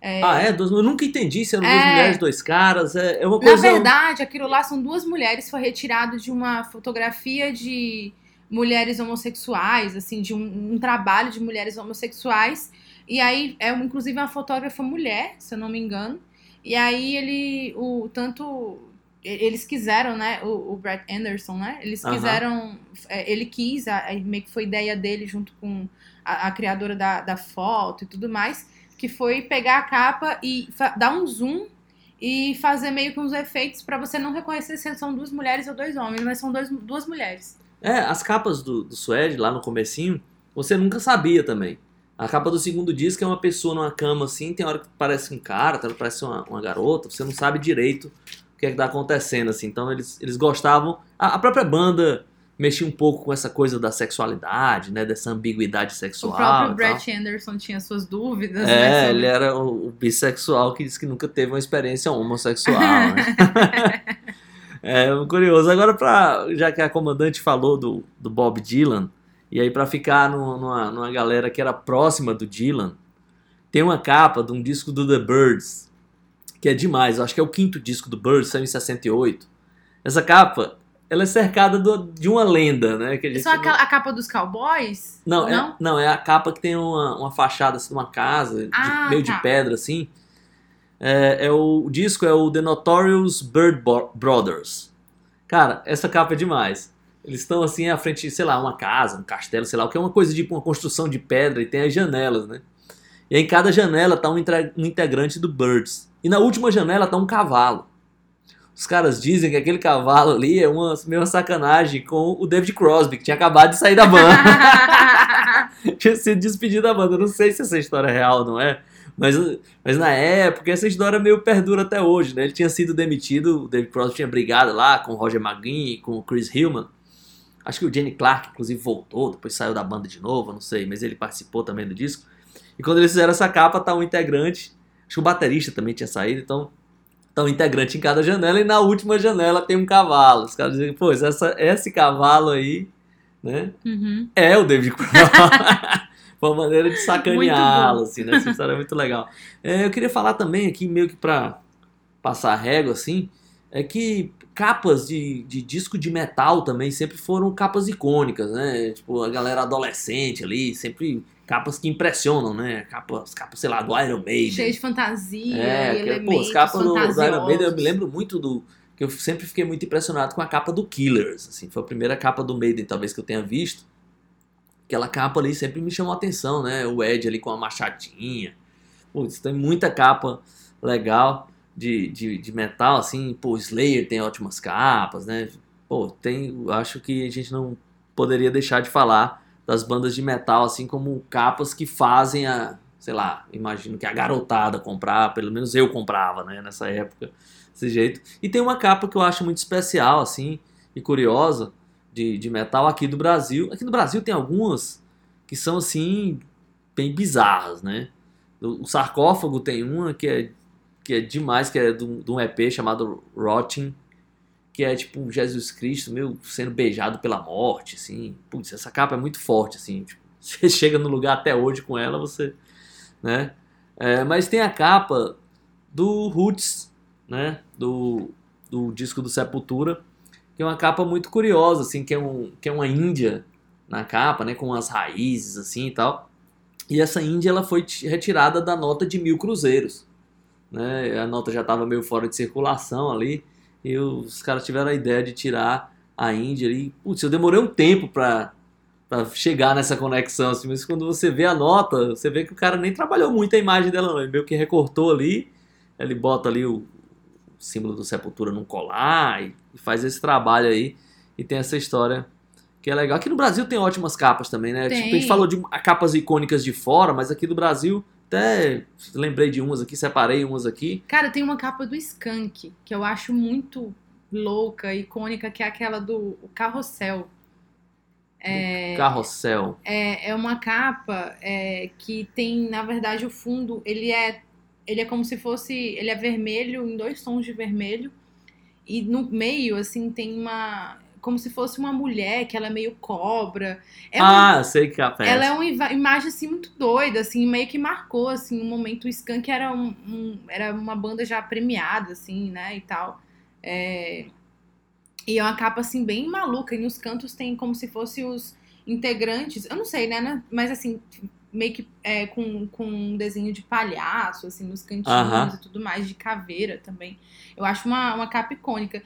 Speaker 3: Ah, é? Eu nunca entendi se eram duas
Speaker 2: É.
Speaker 3: mulheres, dois caras. É, é uma
Speaker 2: Na
Speaker 3: coisa.
Speaker 2: verdade, aquilo lá são duas mulheres, foi retirado de uma fotografia de mulheres homossexuais, assim, de um, um trabalho de mulheres homossexuais. E aí, é inclusive uma fotógrafa mulher, se eu não me engano. E aí ele, o tanto eles quiseram, né, o, o Brett Anderson, né? Eles quiseram, é, ele quis, a- meio que foi ideia dele junto com a, a criadora da, da foto e tudo mais, que foi pegar a capa e dar um zoom e fazer meio que uns efeitos pra você não reconhecer se são duas mulheres ou dois homens, mas são dois, duas mulheres.
Speaker 3: É, as capas do, do Suede, lá no comecinho, você nunca sabia também. A capa do segundo disco é uma pessoa numa cama assim, tem hora que parece um cara, tem hora que parece uma, uma garota, você não sabe direito o que é que tá acontecendo, assim. Então eles, eles gostavam. A, a própria banda mexia um pouco com essa coisa da sexualidade, né? Dessa ambiguidade sexual.
Speaker 2: o próprio. Brett Anderson tinha suas dúvidas, né?
Speaker 3: É,
Speaker 2: sobre-
Speaker 3: ele era o, o bissexual que disse que nunca teve uma experiência homossexual, né? [laughs] é curioso. Agora, pra, já que a comandante falou do, do Bob Dylan, e aí pra ficar no- numa, numa galera que era próxima do Dylan, tem uma capa de um disco do The Birds, que é demais. Eu acho que é o quinto disco do Birds, saiu em 68. Essa capa, ela é cercada do- de uma lenda, né? Que a gente
Speaker 2: Só aquela- a capa dos cowboys?
Speaker 3: não,
Speaker 2: Não?
Speaker 3: É, não, é a capa que tem uma, uma fachada assim, de uma casa, de-
Speaker 2: Ah,
Speaker 3: meio
Speaker 2: tá.
Speaker 3: de pedra, assim. É, é o, o disco é o The Notorious Bird Bo- Brothers. Cara, essa capa é demais. Eles estão assim à frente, sei lá, uma casa, um castelo, sei lá, o que é uma coisa tipo uma construção de pedra e tem as janelas, né? E em cada janela tá um, um integrante do Birds. E na última janela tá um cavalo. Os caras dizem que aquele cavalo ali é uma, meio uma sacanagem com o David Crosby, que tinha acabado de sair da banda [laughs] tinha sido despedido da banda. Eu não sei se essa história é real ou não é. Mas, mas na época, essa história meio perdura até hoje, né? Ele tinha sido demitido, o David Crosby tinha brigado lá com o Roger McGuinn e com o Chris Hillman. Acho que o Jenny Clark, inclusive, voltou, depois saiu da banda de novo, não sei, mas ele participou também do disco. E quando eles fizeram essa capa, tá um integrante, acho que o baterista também tinha saído, então tá um integrante em cada janela, e na última janela tem um cavalo. Os caras dizem, pô, essa, esse cavalo aí, né?
Speaker 2: Uhum.
Speaker 3: É o David. [laughs] Foi uma maneira de sacaneá-lo, assim, né? Essa história é muito legal. É, eu queria falar também aqui, meio que pra passar régua, assim, é que capas de, de disco de metal também sempre foram capas icônicas, né? Tipo, a galera adolescente ali, sempre capas que impressionam, né? Capas, capas sei lá, do Iron Maiden.
Speaker 2: Cheio de fantasia
Speaker 3: É,
Speaker 2: e
Speaker 3: que, pô,
Speaker 2: elementos
Speaker 3: as capas do, do Iron Maiden, eu me lembro muito do. que eu sempre fiquei muito impressionado com a capa do Killers. Assim, foi a primeira capa do Maiden, talvez, que eu tenha visto. Aquela capa ali sempre me chamou a atenção, né? O Ed ali com a machadinha. Putz, tem muita capa legal de, de, de metal, assim. Pô, Slayer tem ótimas capas, né? Pô, tem. Acho que a gente não poderia deixar de falar das bandas de metal, assim como capas que fazem a. Sei lá, imagino que a garotada comprar, pelo menos eu comprava, né? Nessa época, desse jeito. E tem uma capa que eu acho muito especial, assim, e curiosa, de, de metal aqui do Brasil. Aqui no Brasil tem algumas que são, assim, bem bizarras, né? O o sarcófago tem uma que é, que é demais, que é de um EP chamado Rotting, que é tipo Jesus Cristo, meio sendo beijado pela morte, assim. Putz, essa capa é muito forte, assim. tipo, [laughs] você chega no lugar até hoje com ela, você, né? É, mas tem a capa do Roots, né? Do, do disco do Sepultura, que é uma capa muito curiosa, assim, que é, um, que é uma índia na capa, né? Com as raízes, assim, e tal. E essa índia, ela foi retirada da nota de mil cruzeiros, né? A nota já estava meio fora de circulação ali, e os caras tiveram a ideia de tirar a índia ali. Putz, eu demorei um tempo pra, pra chegar nessa conexão, assim, mas quando você vê a nota, você vê que o cara nem trabalhou muito a imagem dela, não. Ele meio que recortou ali, ele bota ali o, símbolo do Sepultura num colar e, e faz esse trabalho aí, e tem essa história que é legal. Aqui no Brasil tem ótimas capas também, né? Tipo, a gente falou de capas icônicas de fora, mas aqui do Brasil, até lembrei de umas aqui, separei umas aqui.
Speaker 2: Cara, tem uma capa do Skank, que eu acho muito louca, icônica, que é aquela do o Carrossel.
Speaker 3: Carrossel.
Speaker 2: É, é uma capa é, que tem, na verdade, o fundo, ele é, ele é como se fosse, ele é vermelho, em dois tons de vermelho, e no meio, assim, tem uma, como se fosse uma mulher, que ela é meio cobra. É uma-
Speaker 3: ah, eu sei que é
Speaker 2: ela é uma imagem assim muito doida, assim, meio que marcou assim um momento o Skank era um, um- era uma banda já premiada assim, né, e tal. É, E é uma capa assim bem maluca e nos cantos tem como se fosse os integrantes, eu não sei, né, né, mas assim, meio que é, com, com um desenho de palhaço assim nos cantinhos
Speaker 3: Aham.
Speaker 2: e tudo mais de caveira também. Eu acho uma, uma capa icônica.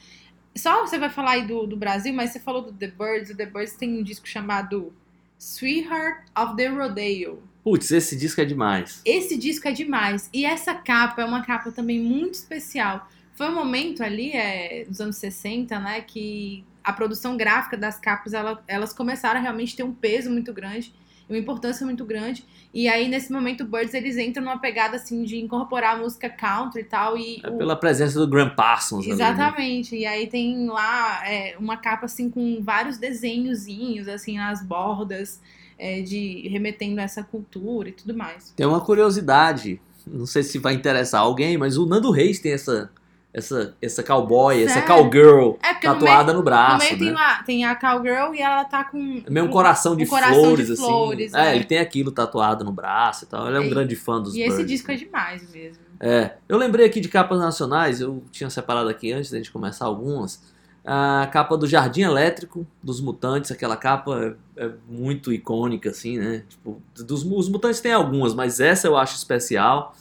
Speaker 2: Só você vai falar aí do, do Brasil, mas você falou do The Birds. O The Birds tem um disco chamado Sweetheart of the Rodeo.
Speaker 3: Putz, esse disco é demais.
Speaker 2: Esse disco é demais. E essa capa é uma capa também muito especial. Foi um momento ali, é, dos anos 60, né, que a produção gráfica das capas, ela- elas começaram a realmente ter um peso muito grande, uma importância muito grande. E aí, nesse momento, o Birds, eles entram numa pegada, assim, de incorporar a música country e tal. E
Speaker 3: É
Speaker 2: o-
Speaker 3: pela presença do Graham Parsons ali, né?
Speaker 2: Exatamente. E aí tem lá é, uma capa assim com vários desenhozinhos assim nas bordas é, de remetendo a essa cultura e tudo mais.
Speaker 3: Tem uma curiosidade, não sei se vai interessar alguém, mas o Nando Reis tem essa essa essa cowboy, essa
Speaker 2: Sério?
Speaker 3: cowgirl
Speaker 2: É porque no
Speaker 3: tatuada no,
Speaker 2: No
Speaker 3: braço,
Speaker 2: meio tem,
Speaker 3: né?
Speaker 2: uma, tem a cowgirl e ela tá com.
Speaker 3: É meio um coração de
Speaker 2: um coração
Speaker 3: flores,
Speaker 2: de
Speaker 3: assim.
Speaker 2: flores,
Speaker 3: é,
Speaker 2: é.
Speaker 3: ele tem aquilo tatuado no braço e tal. Ele é um
Speaker 2: E-
Speaker 3: grande fã dos
Speaker 2: E esse
Speaker 3: Birds,
Speaker 2: disco
Speaker 3: né?
Speaker 2: é demais mesmo.
Speaker 3: É, eu lembrei aqui de capas nacionais, eu tinha separado aqui antes da gente começar algumas. A capa do Jardim Elétrico, dos Mutantes, aquela capa é, é muito icônica, assim, né? Tipo, dos, os Mutantes tem algumas, mas essa eu acho especial.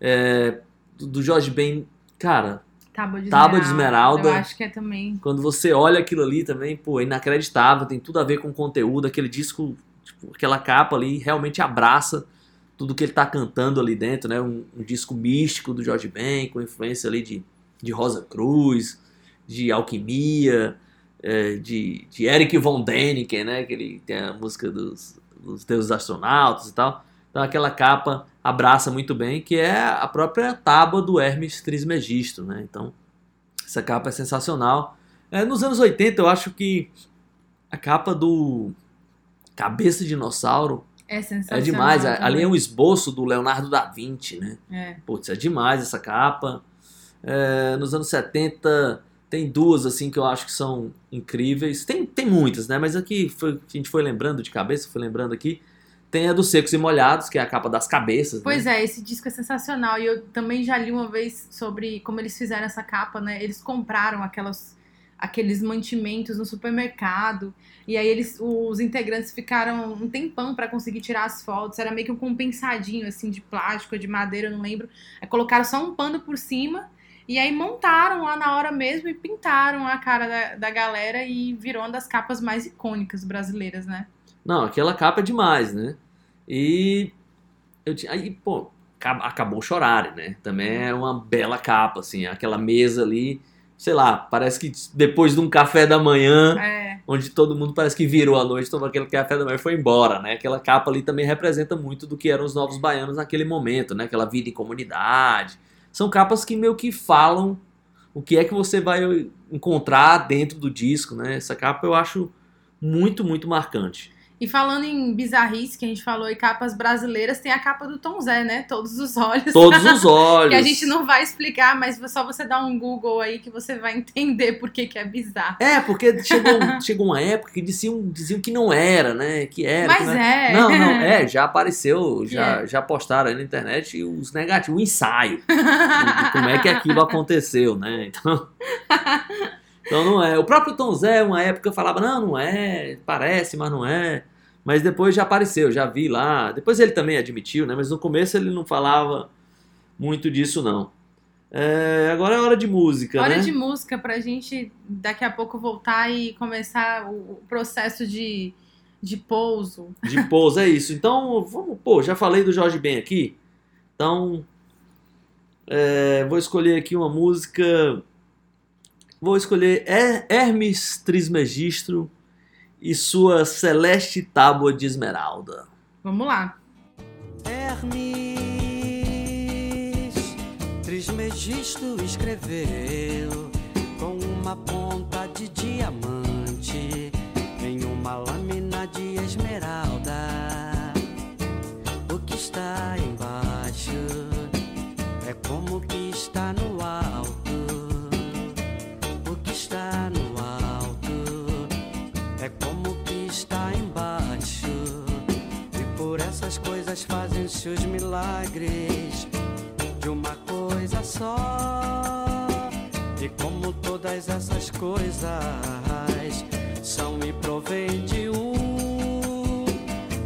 Speaker 3: É, do Jorge Ben, cara,
Speaker 2: Tábua de
Speaker 3: Tábua de
Speaker 2: Esmeralda.
Speaker 3: Esmeralda.
Speaker 2: Eu acho que é também.
Speaker 3: quando você olha aquilo ali também, pô, é inacreditável, tem tudo a ver com o conteúdo, aquele disco, tipo, aquela capa ali realmente abraça tudo que ele tá cantando ali dentro, né? Um, um disco místico do Jorge Ben, com influência ali de, de Rosa Cruz, de Alquimia, é, de, de Eric Von Däniken, né? Que ele tem a música dos, dos deuses astronautas e tal. Então aquela capa abraça muito bem, que é a própria tábua do Hermes Trismegisto, né? Então essa capa é sensacional. É, nos anos 80 eu acho que a capa do Cabeça de Dinossauro
Speaker 2: É
Speaker 3: é demais.
Speaker 2: também.
Speaker 3: Ali é um esboço do Leonardo da Vinci, né?
Speaker 2: É.
Speaker 3: Putz, é demais essa capa. É, nos anos 70 tem duas assim que eu acho que são incríveis. Tem, tem muitas, né? Mas aqui foi, a gente foi lembrando de cabeça, foi lembrando aqui. Tem a dos Secos e Molhados, que é a capa das cabeças.
Speaker 2: Pois
Speaker 3: né?
Speaker 2: é, esse disco é sensacional. E eu também já li uma vez sobre como eles fizeram essa capa, né? Eles compraram aquelas, aqueles mantimentos no supermercado. E aí eles, os integrantes ficaram um tempão pra conseguir tirar as fotos. Era meio que um compensadinho, assim, de plástico de madeira, eu não lembro. Aí colocaram só um pano por cima. E aí montaram lá na hora mesmo e pintaram a cara da, da galera e virou uma das capas mais icônicas brasileiras, né?
Speaker 3: Não, aquela capa é demais, né? E eu tinha, aí, pô, acab- acabou chorar, né? Também é uma bela capa, assim, aquela mesa ali, sei lá, parece que depois de um café da manhã,
Speaker 2: É,
Speaker 3: onde todo mundo parece que virou a noite, tomou aquele café da manhã e foi embora, né? Aquela capa ali também representa muito do que eram os novos baianos naquele momento, né? Aquela vida em comunidade. São capas que meio que falam o que é que você vai encontrar dentro do disco, né? Essa capa eu acho muito, muito marcante.
Speaker 2: E falando em bizarrice, que a gente falou, e capas brasileiras, tem a capa do Tom Zé, né? Todos os olhos.
Speaker 3: Todos [laughs] os olhos.
Speaker 2: que a gente não vai explicar, mas só você dar um Google aí que você vai entender por que, que é bizarro.
Speaker 3: É, porque chegou, [laughs] chegou uma época que diziam, diziam que não era, né? Que era. que
Speaker 2: Mas
Speaker 3: não era.
Speaker 2: é.
Speaker 3: Não, não, [laughs] é, já apareceu, já,
Speaker 2: É.
Speaker 3: já postaram aí na internet os negativos, o ensaio como é que aquilo aconteceu, né? Então, então não é. O próprio Tom Zé, uma época, falava, não, não é, parece, mas não é. Mas depois já apareceu, já vi lá. Depois ele também admitiu, né? Mas no começo ele não falava muito disso, não. É, agora é hora de música,
Speaker 2: Hora
Speaker 3: né?
Speaker 2: de música pra gente daqui a pouco voltar e começar o o processo de, de pouso.
Speaker 3: De pouso, é isso. Então, vamos, pô, já falei do Jorge Ben aqui. Então, é, vou escolher aqui uma música. Vou escolher Her- Hermes Trismegistro e sua Celeste Tábua de Esmeralda.
Speaker 2: Vamos lá.
Speaker 5: Hermes Trismegisto escreveu com uma ponta de diamante em uma lâmina de esmeralda. O que está embaixo coisas fazem-se os milagres de uma coisa só. E como todas essas coisas são e provém de um,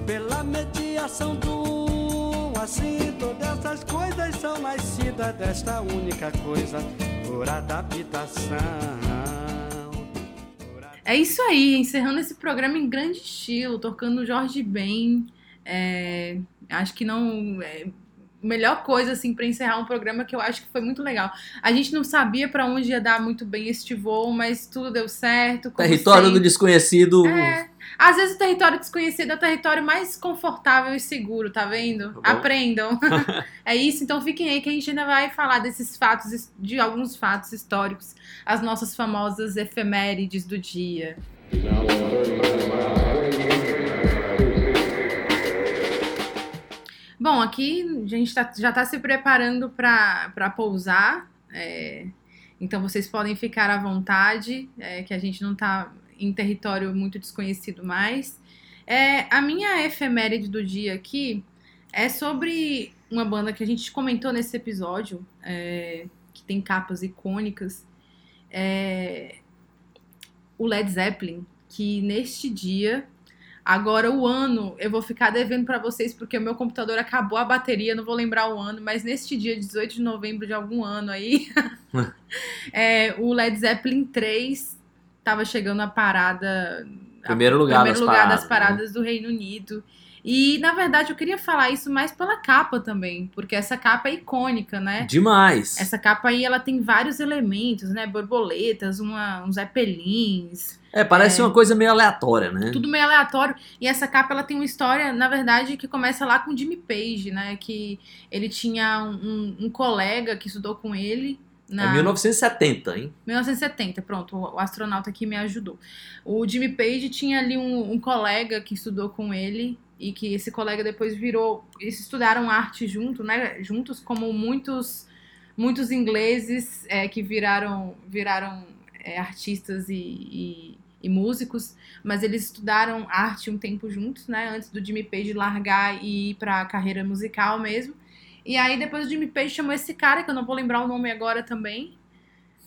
Speaker 5: pela mediação do um, assim todas essas coisas são nascidas desta única coisa por adaptação.
Speaker 2: É isso aí, encerrando esse programa em grande estilo, tocando Jorge Ben. É, acho que não. É, melhor coisa assim para encerrar um programa que eu acho que foi muito legal. A gente não sabia para onde ia dar muito bem este voo, mas tudo deu certo.
Speaker 3: Território do. Desconhecido.
Speaker 2: É. Às vezes o território desconhecido é o território mais confortável e seguro, tá vendo?
Speaker 3: Tá.
Speaker 2: Aprendam. [laughs] é isso, então fiquem aí que a gente ainda vai falar desses fatos, de alguns fatos históricos, as nossas famosas efemérides do dia. Bom, aqui a gente tá- já está se preparando para pousar, é, então vocês podem ficar à vontade, é, que a gente não está em território muito desconhecido mais. É, a minha efeméride do dia aqui é sobre uma banda que a gente comentou nesse episódio, é, que tem capas icônicas, é, o Led Zeppelin, que neste dia Agora, o ano, eu vou ficar devendo pra vocês, porque o meu computador acabou a bateria, não vou lembrar o ano, mas neste dia, 18 de novembro de algum ano aí, [laughs] [laughs] é, o Led Zeppelin 3 tava chegando a parada.
Speaker 3: Primeiro lugar
Speaker 2: primeiro
Speaker 3: das
Speaker 2: lugar
Speaker 3: paradas,
Speaker 2: das paradas do Reino Unido. E, na verdade, eu queria falar isso mais pela capa também, porque essa capa é icônica, né?
Speaker 3: Demais.
Speaker 2: Essa capa aí, ela tem vários elementos, né? Borboletas, uma, uns zeppelins,
Speaker 3: É, parece
Speaker 2: É.
Speaker 3: uma coisa meio aleatória, né?
Speaker 2: tudo meio aleatório. E essa capa ela tem uma história, na verdade, que começa lá com o Jimmy Page, né? Que ele tinha um, um colega que estudou com ele. Na...
Speaker 3: É 1970, hein?
Speaker 2: 1970, pronto, o o astronauta aqui me ajudou. O Jimmy Page tinha ali um, um colega que estudou com ele e que esse colega depois virou. Eles estudaram arte junto, né? Juntos, como muitos muitos ingleses é, que viraram viraram é, artistas e, e, e músicos, mas eles estudaram arte um tempo juntos, né? Antes do Jimmy Page largar e ir para a carreira musical mesmo. E aí depois o Jimmy Page chamou esse cara, que eu não vou lembrar o nome agora também,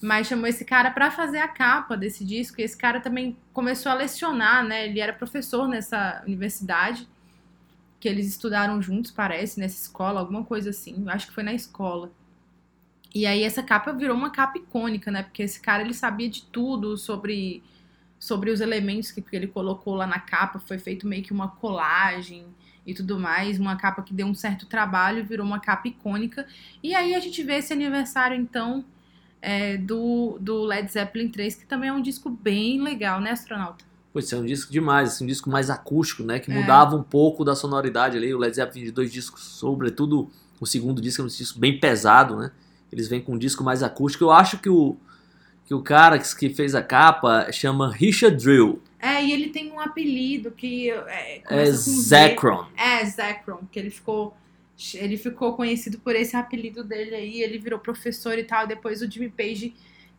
Speaker 2: mas chamou esse cara pra fazer a capa desse disco. E esse cara também começou a lecionar, né? Ele era professor nessa universidade, que eles estudaram juntos, parece, nessa escola, alguma coisa assim. Acho que foi na escola. E aí essa capa virou uma capa icônica, né? Porque esse cara ele sabia de tudo sobre sobre os elementos que, que ele colocou lá na capa. Foi feito meio que uma colagem e tudo mais, uma capa que deu um certo trabalho, virou uma capa icônica. E aí a gente vê esse aniversário então é, do, do Led Zeppelin 3, que também é um disco bem legal, né, astronauta?
Speaker 3: Pois é, um disco demais, assim, um disco mais acústico, né? Que
Speaker 2: É.
Speaker 3: mudava um pouco da sonoridade ali. O Led Zeppelin de dois discos, sobretudo o segundo disco é um disco bem pesado, né? Eles vêm com um disco mais acústico. Eu acho que o, que o cara que fez a capa chama Richard Drill.
Speaker 2: É, e ele tem um apelido que é,
Speaker 3: É. Zekron.
Speaker 2: É, Zekron, que ele ficou. Ele ficou conhecido por esse apelido dele aí, ele virou professor e tal. Depois o Jimmy Page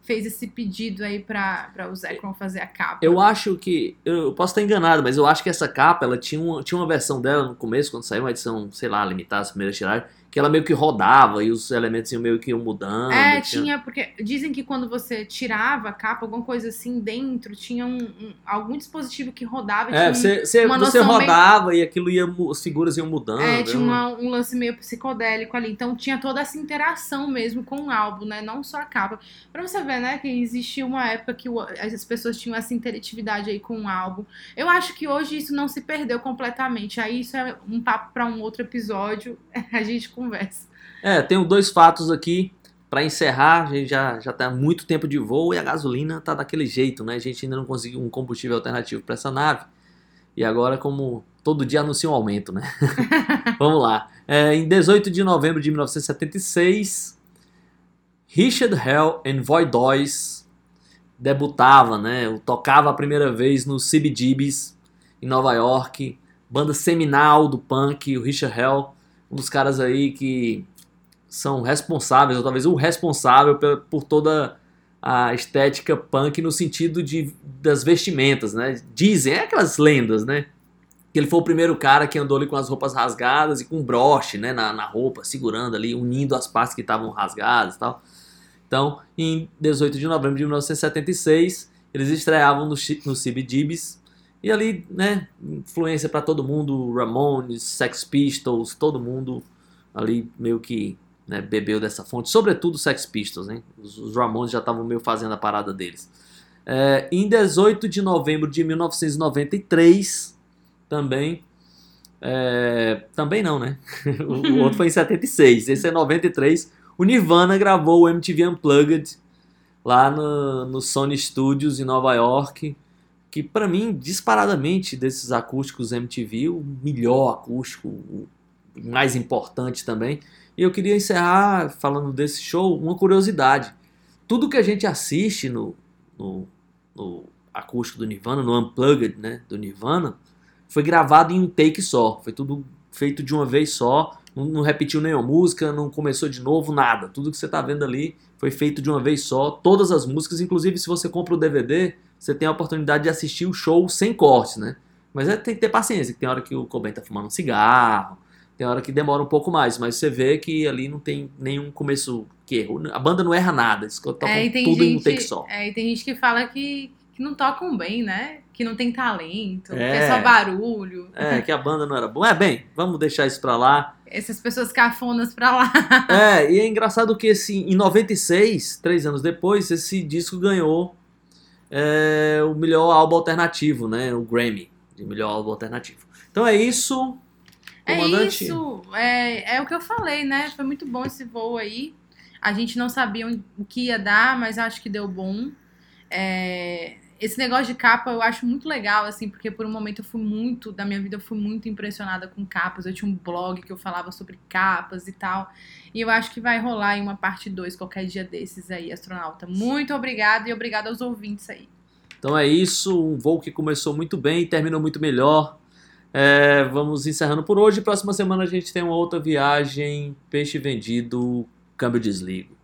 Speaker 2: fez esse pedido aí pra o Zekron fazer a capa.
Speaker 3: Eu acho que. Eu posso estar enganado, mas eu acho que essa capa ela tinha uma, tinha uma versão dela no começo, quando saiu uma edição, sei lá, limitada, as primeiras tiragens, que ela meio que rodava e os elementos iam meio que iam mudando.
Speaker 2: É, tinha, porque dizem que quando você tirava a capa, alguma coisa assim dentro, tinha um, um- algum dispositivo que rodava.
Speaker 3: É,
Speaker 2: tinha
Speaker 3: você, você, você
Speaker 2: noção meio-
Speaker 3: rodava e aquilo ia, as figuras iam mudando.
Speaker 2: É,
Speaker 3: né?
Speaker 2: tinha uma- um lance meio psicodélico ali. Então tinha toda essa interação mesmo com o álbum, né? Não só a capa. Pra você ver, né, que existia uma época que as pessoas tinham essa interatividade aí com o álbum. Eu acho que hoje isso não se perdeu completamente. Aí isso é um papo pra um outro episódio. [laughs] A gente conversa.
Speaker 3: É, tenho dois fatos aqui pra encerrar. A gente já, já tá muito tempo de voo e a gasolina tá daquele jeito, né? A gente ainda não conseguiu um combustível alternativo para essa nave. E agora, como todo dia anuncia um aumento, né? [laughs] Vamos lá. É, em 18 de novembro de 1976, Richard Hell and Voidois debutava, né? Tocava a primeira vez no CBGBs em Nova York, banda seminal do punk, o Richard Hell, um dos caras aí que são responsáveis, ou talvez o responsável por, toda a estética punk no sentido de, das vestimentas, né? Dizem, é aquelas lendas, né? Que ele foi o primeiro cara que andou ali com as roupas rasgadas e com broche, né, na, na roupa, segurando ali, unindo as partes que estavam rasgadas e tal. Então, em 18 de novembro de 1976, eles estreavam no, no CBGBs e ali, né, influência para todo mundo, Ramones, Sex Pistols, todo mundo ali meio que né, bebeu dessa fonte, sobretudo Sex Pistols, né? Os, os Ramones já estavam meio fazendo a parada deles. É, em 18 de novembro de 1993, também. é, também não, né? [laughs] o, o [laughs] outro foi em 76, esse é 93. O Nirvana gravou o MTV Unplugged lá no, no Sony Studios em Nova York. Que pra mim, disparadamente, desses acústicos MTV, o melhor acústico, o mais importante também. E eu queria encerrar falando desse show uma curiosidade. Tudo que a gente assiste no, no, no acústico do Nirvana, no Unplugged né, do Nirvana, foi gravado em um take só. Foi tudo feito de uma vez só. Não, não repetiu nenhuma música, não começou de novo, nada. Tudo que você está vendo ali foi feito de uma vez só. Todas as músicas, inclusive se você compra o DVD, você tem a oportunidade de assistir o show sem cortes, né? Mas é, tem que ter paciência, que tem hora que o Cobain tá fumando um cigarro, tem hora que demora um pouco mais, mas você vê que ali não tem nenhum começo que erro. A banda não erra nada, eles tocam
Speaker 2: É, tem
Speaker 3: tudo em um
Speaker 2: gente,
Speaker 3: take só.
Speaker 2: é, e tem gente que fala que, que não tocam bem, né? Que não tem talento, que
Speaker 3: É.
Speaker 2: é só barulho.
Speaker 3: É, que a banda não era boa. É, bem, vamos deixar isso pra lá.
Speaker 2: Essas pessoas cafonas pra lá.
Speaker 3: É, e é engraçado que esse, em 96, três anos depois, esse disco ganhou é, o melhor álbum alternativo, né? O Grammy de melhor álbum alternativo. Então é isso.
Speaker 2: É
Speaker 3: Comandante.
Speaker 2: isso, é, é o que eu falei, né? Foi muito bom esse voo aí. A gente não sabia o que ia dar, mas acho que deu bom. É, esse negócio de capa eu acho muito legal, assim, porque por um momento eu fui muito, da minha vida, eu fui muito impressionada com capas. Eu tinha um blog que eu falava sobre capas e tal. E eu acho que vai rolar em uma parte 2 qualquer dia desses aí, astronauta. Muito obrigada e obrigada aos ouvintes aí.
Speaker 3: Então é isso. Um voo que começou muito bem e terminou muito melhor. É, vamos encerrando por hoje. Próxima semana a gente tem uma outra viagem. Peixe vendido, câmbio desligo.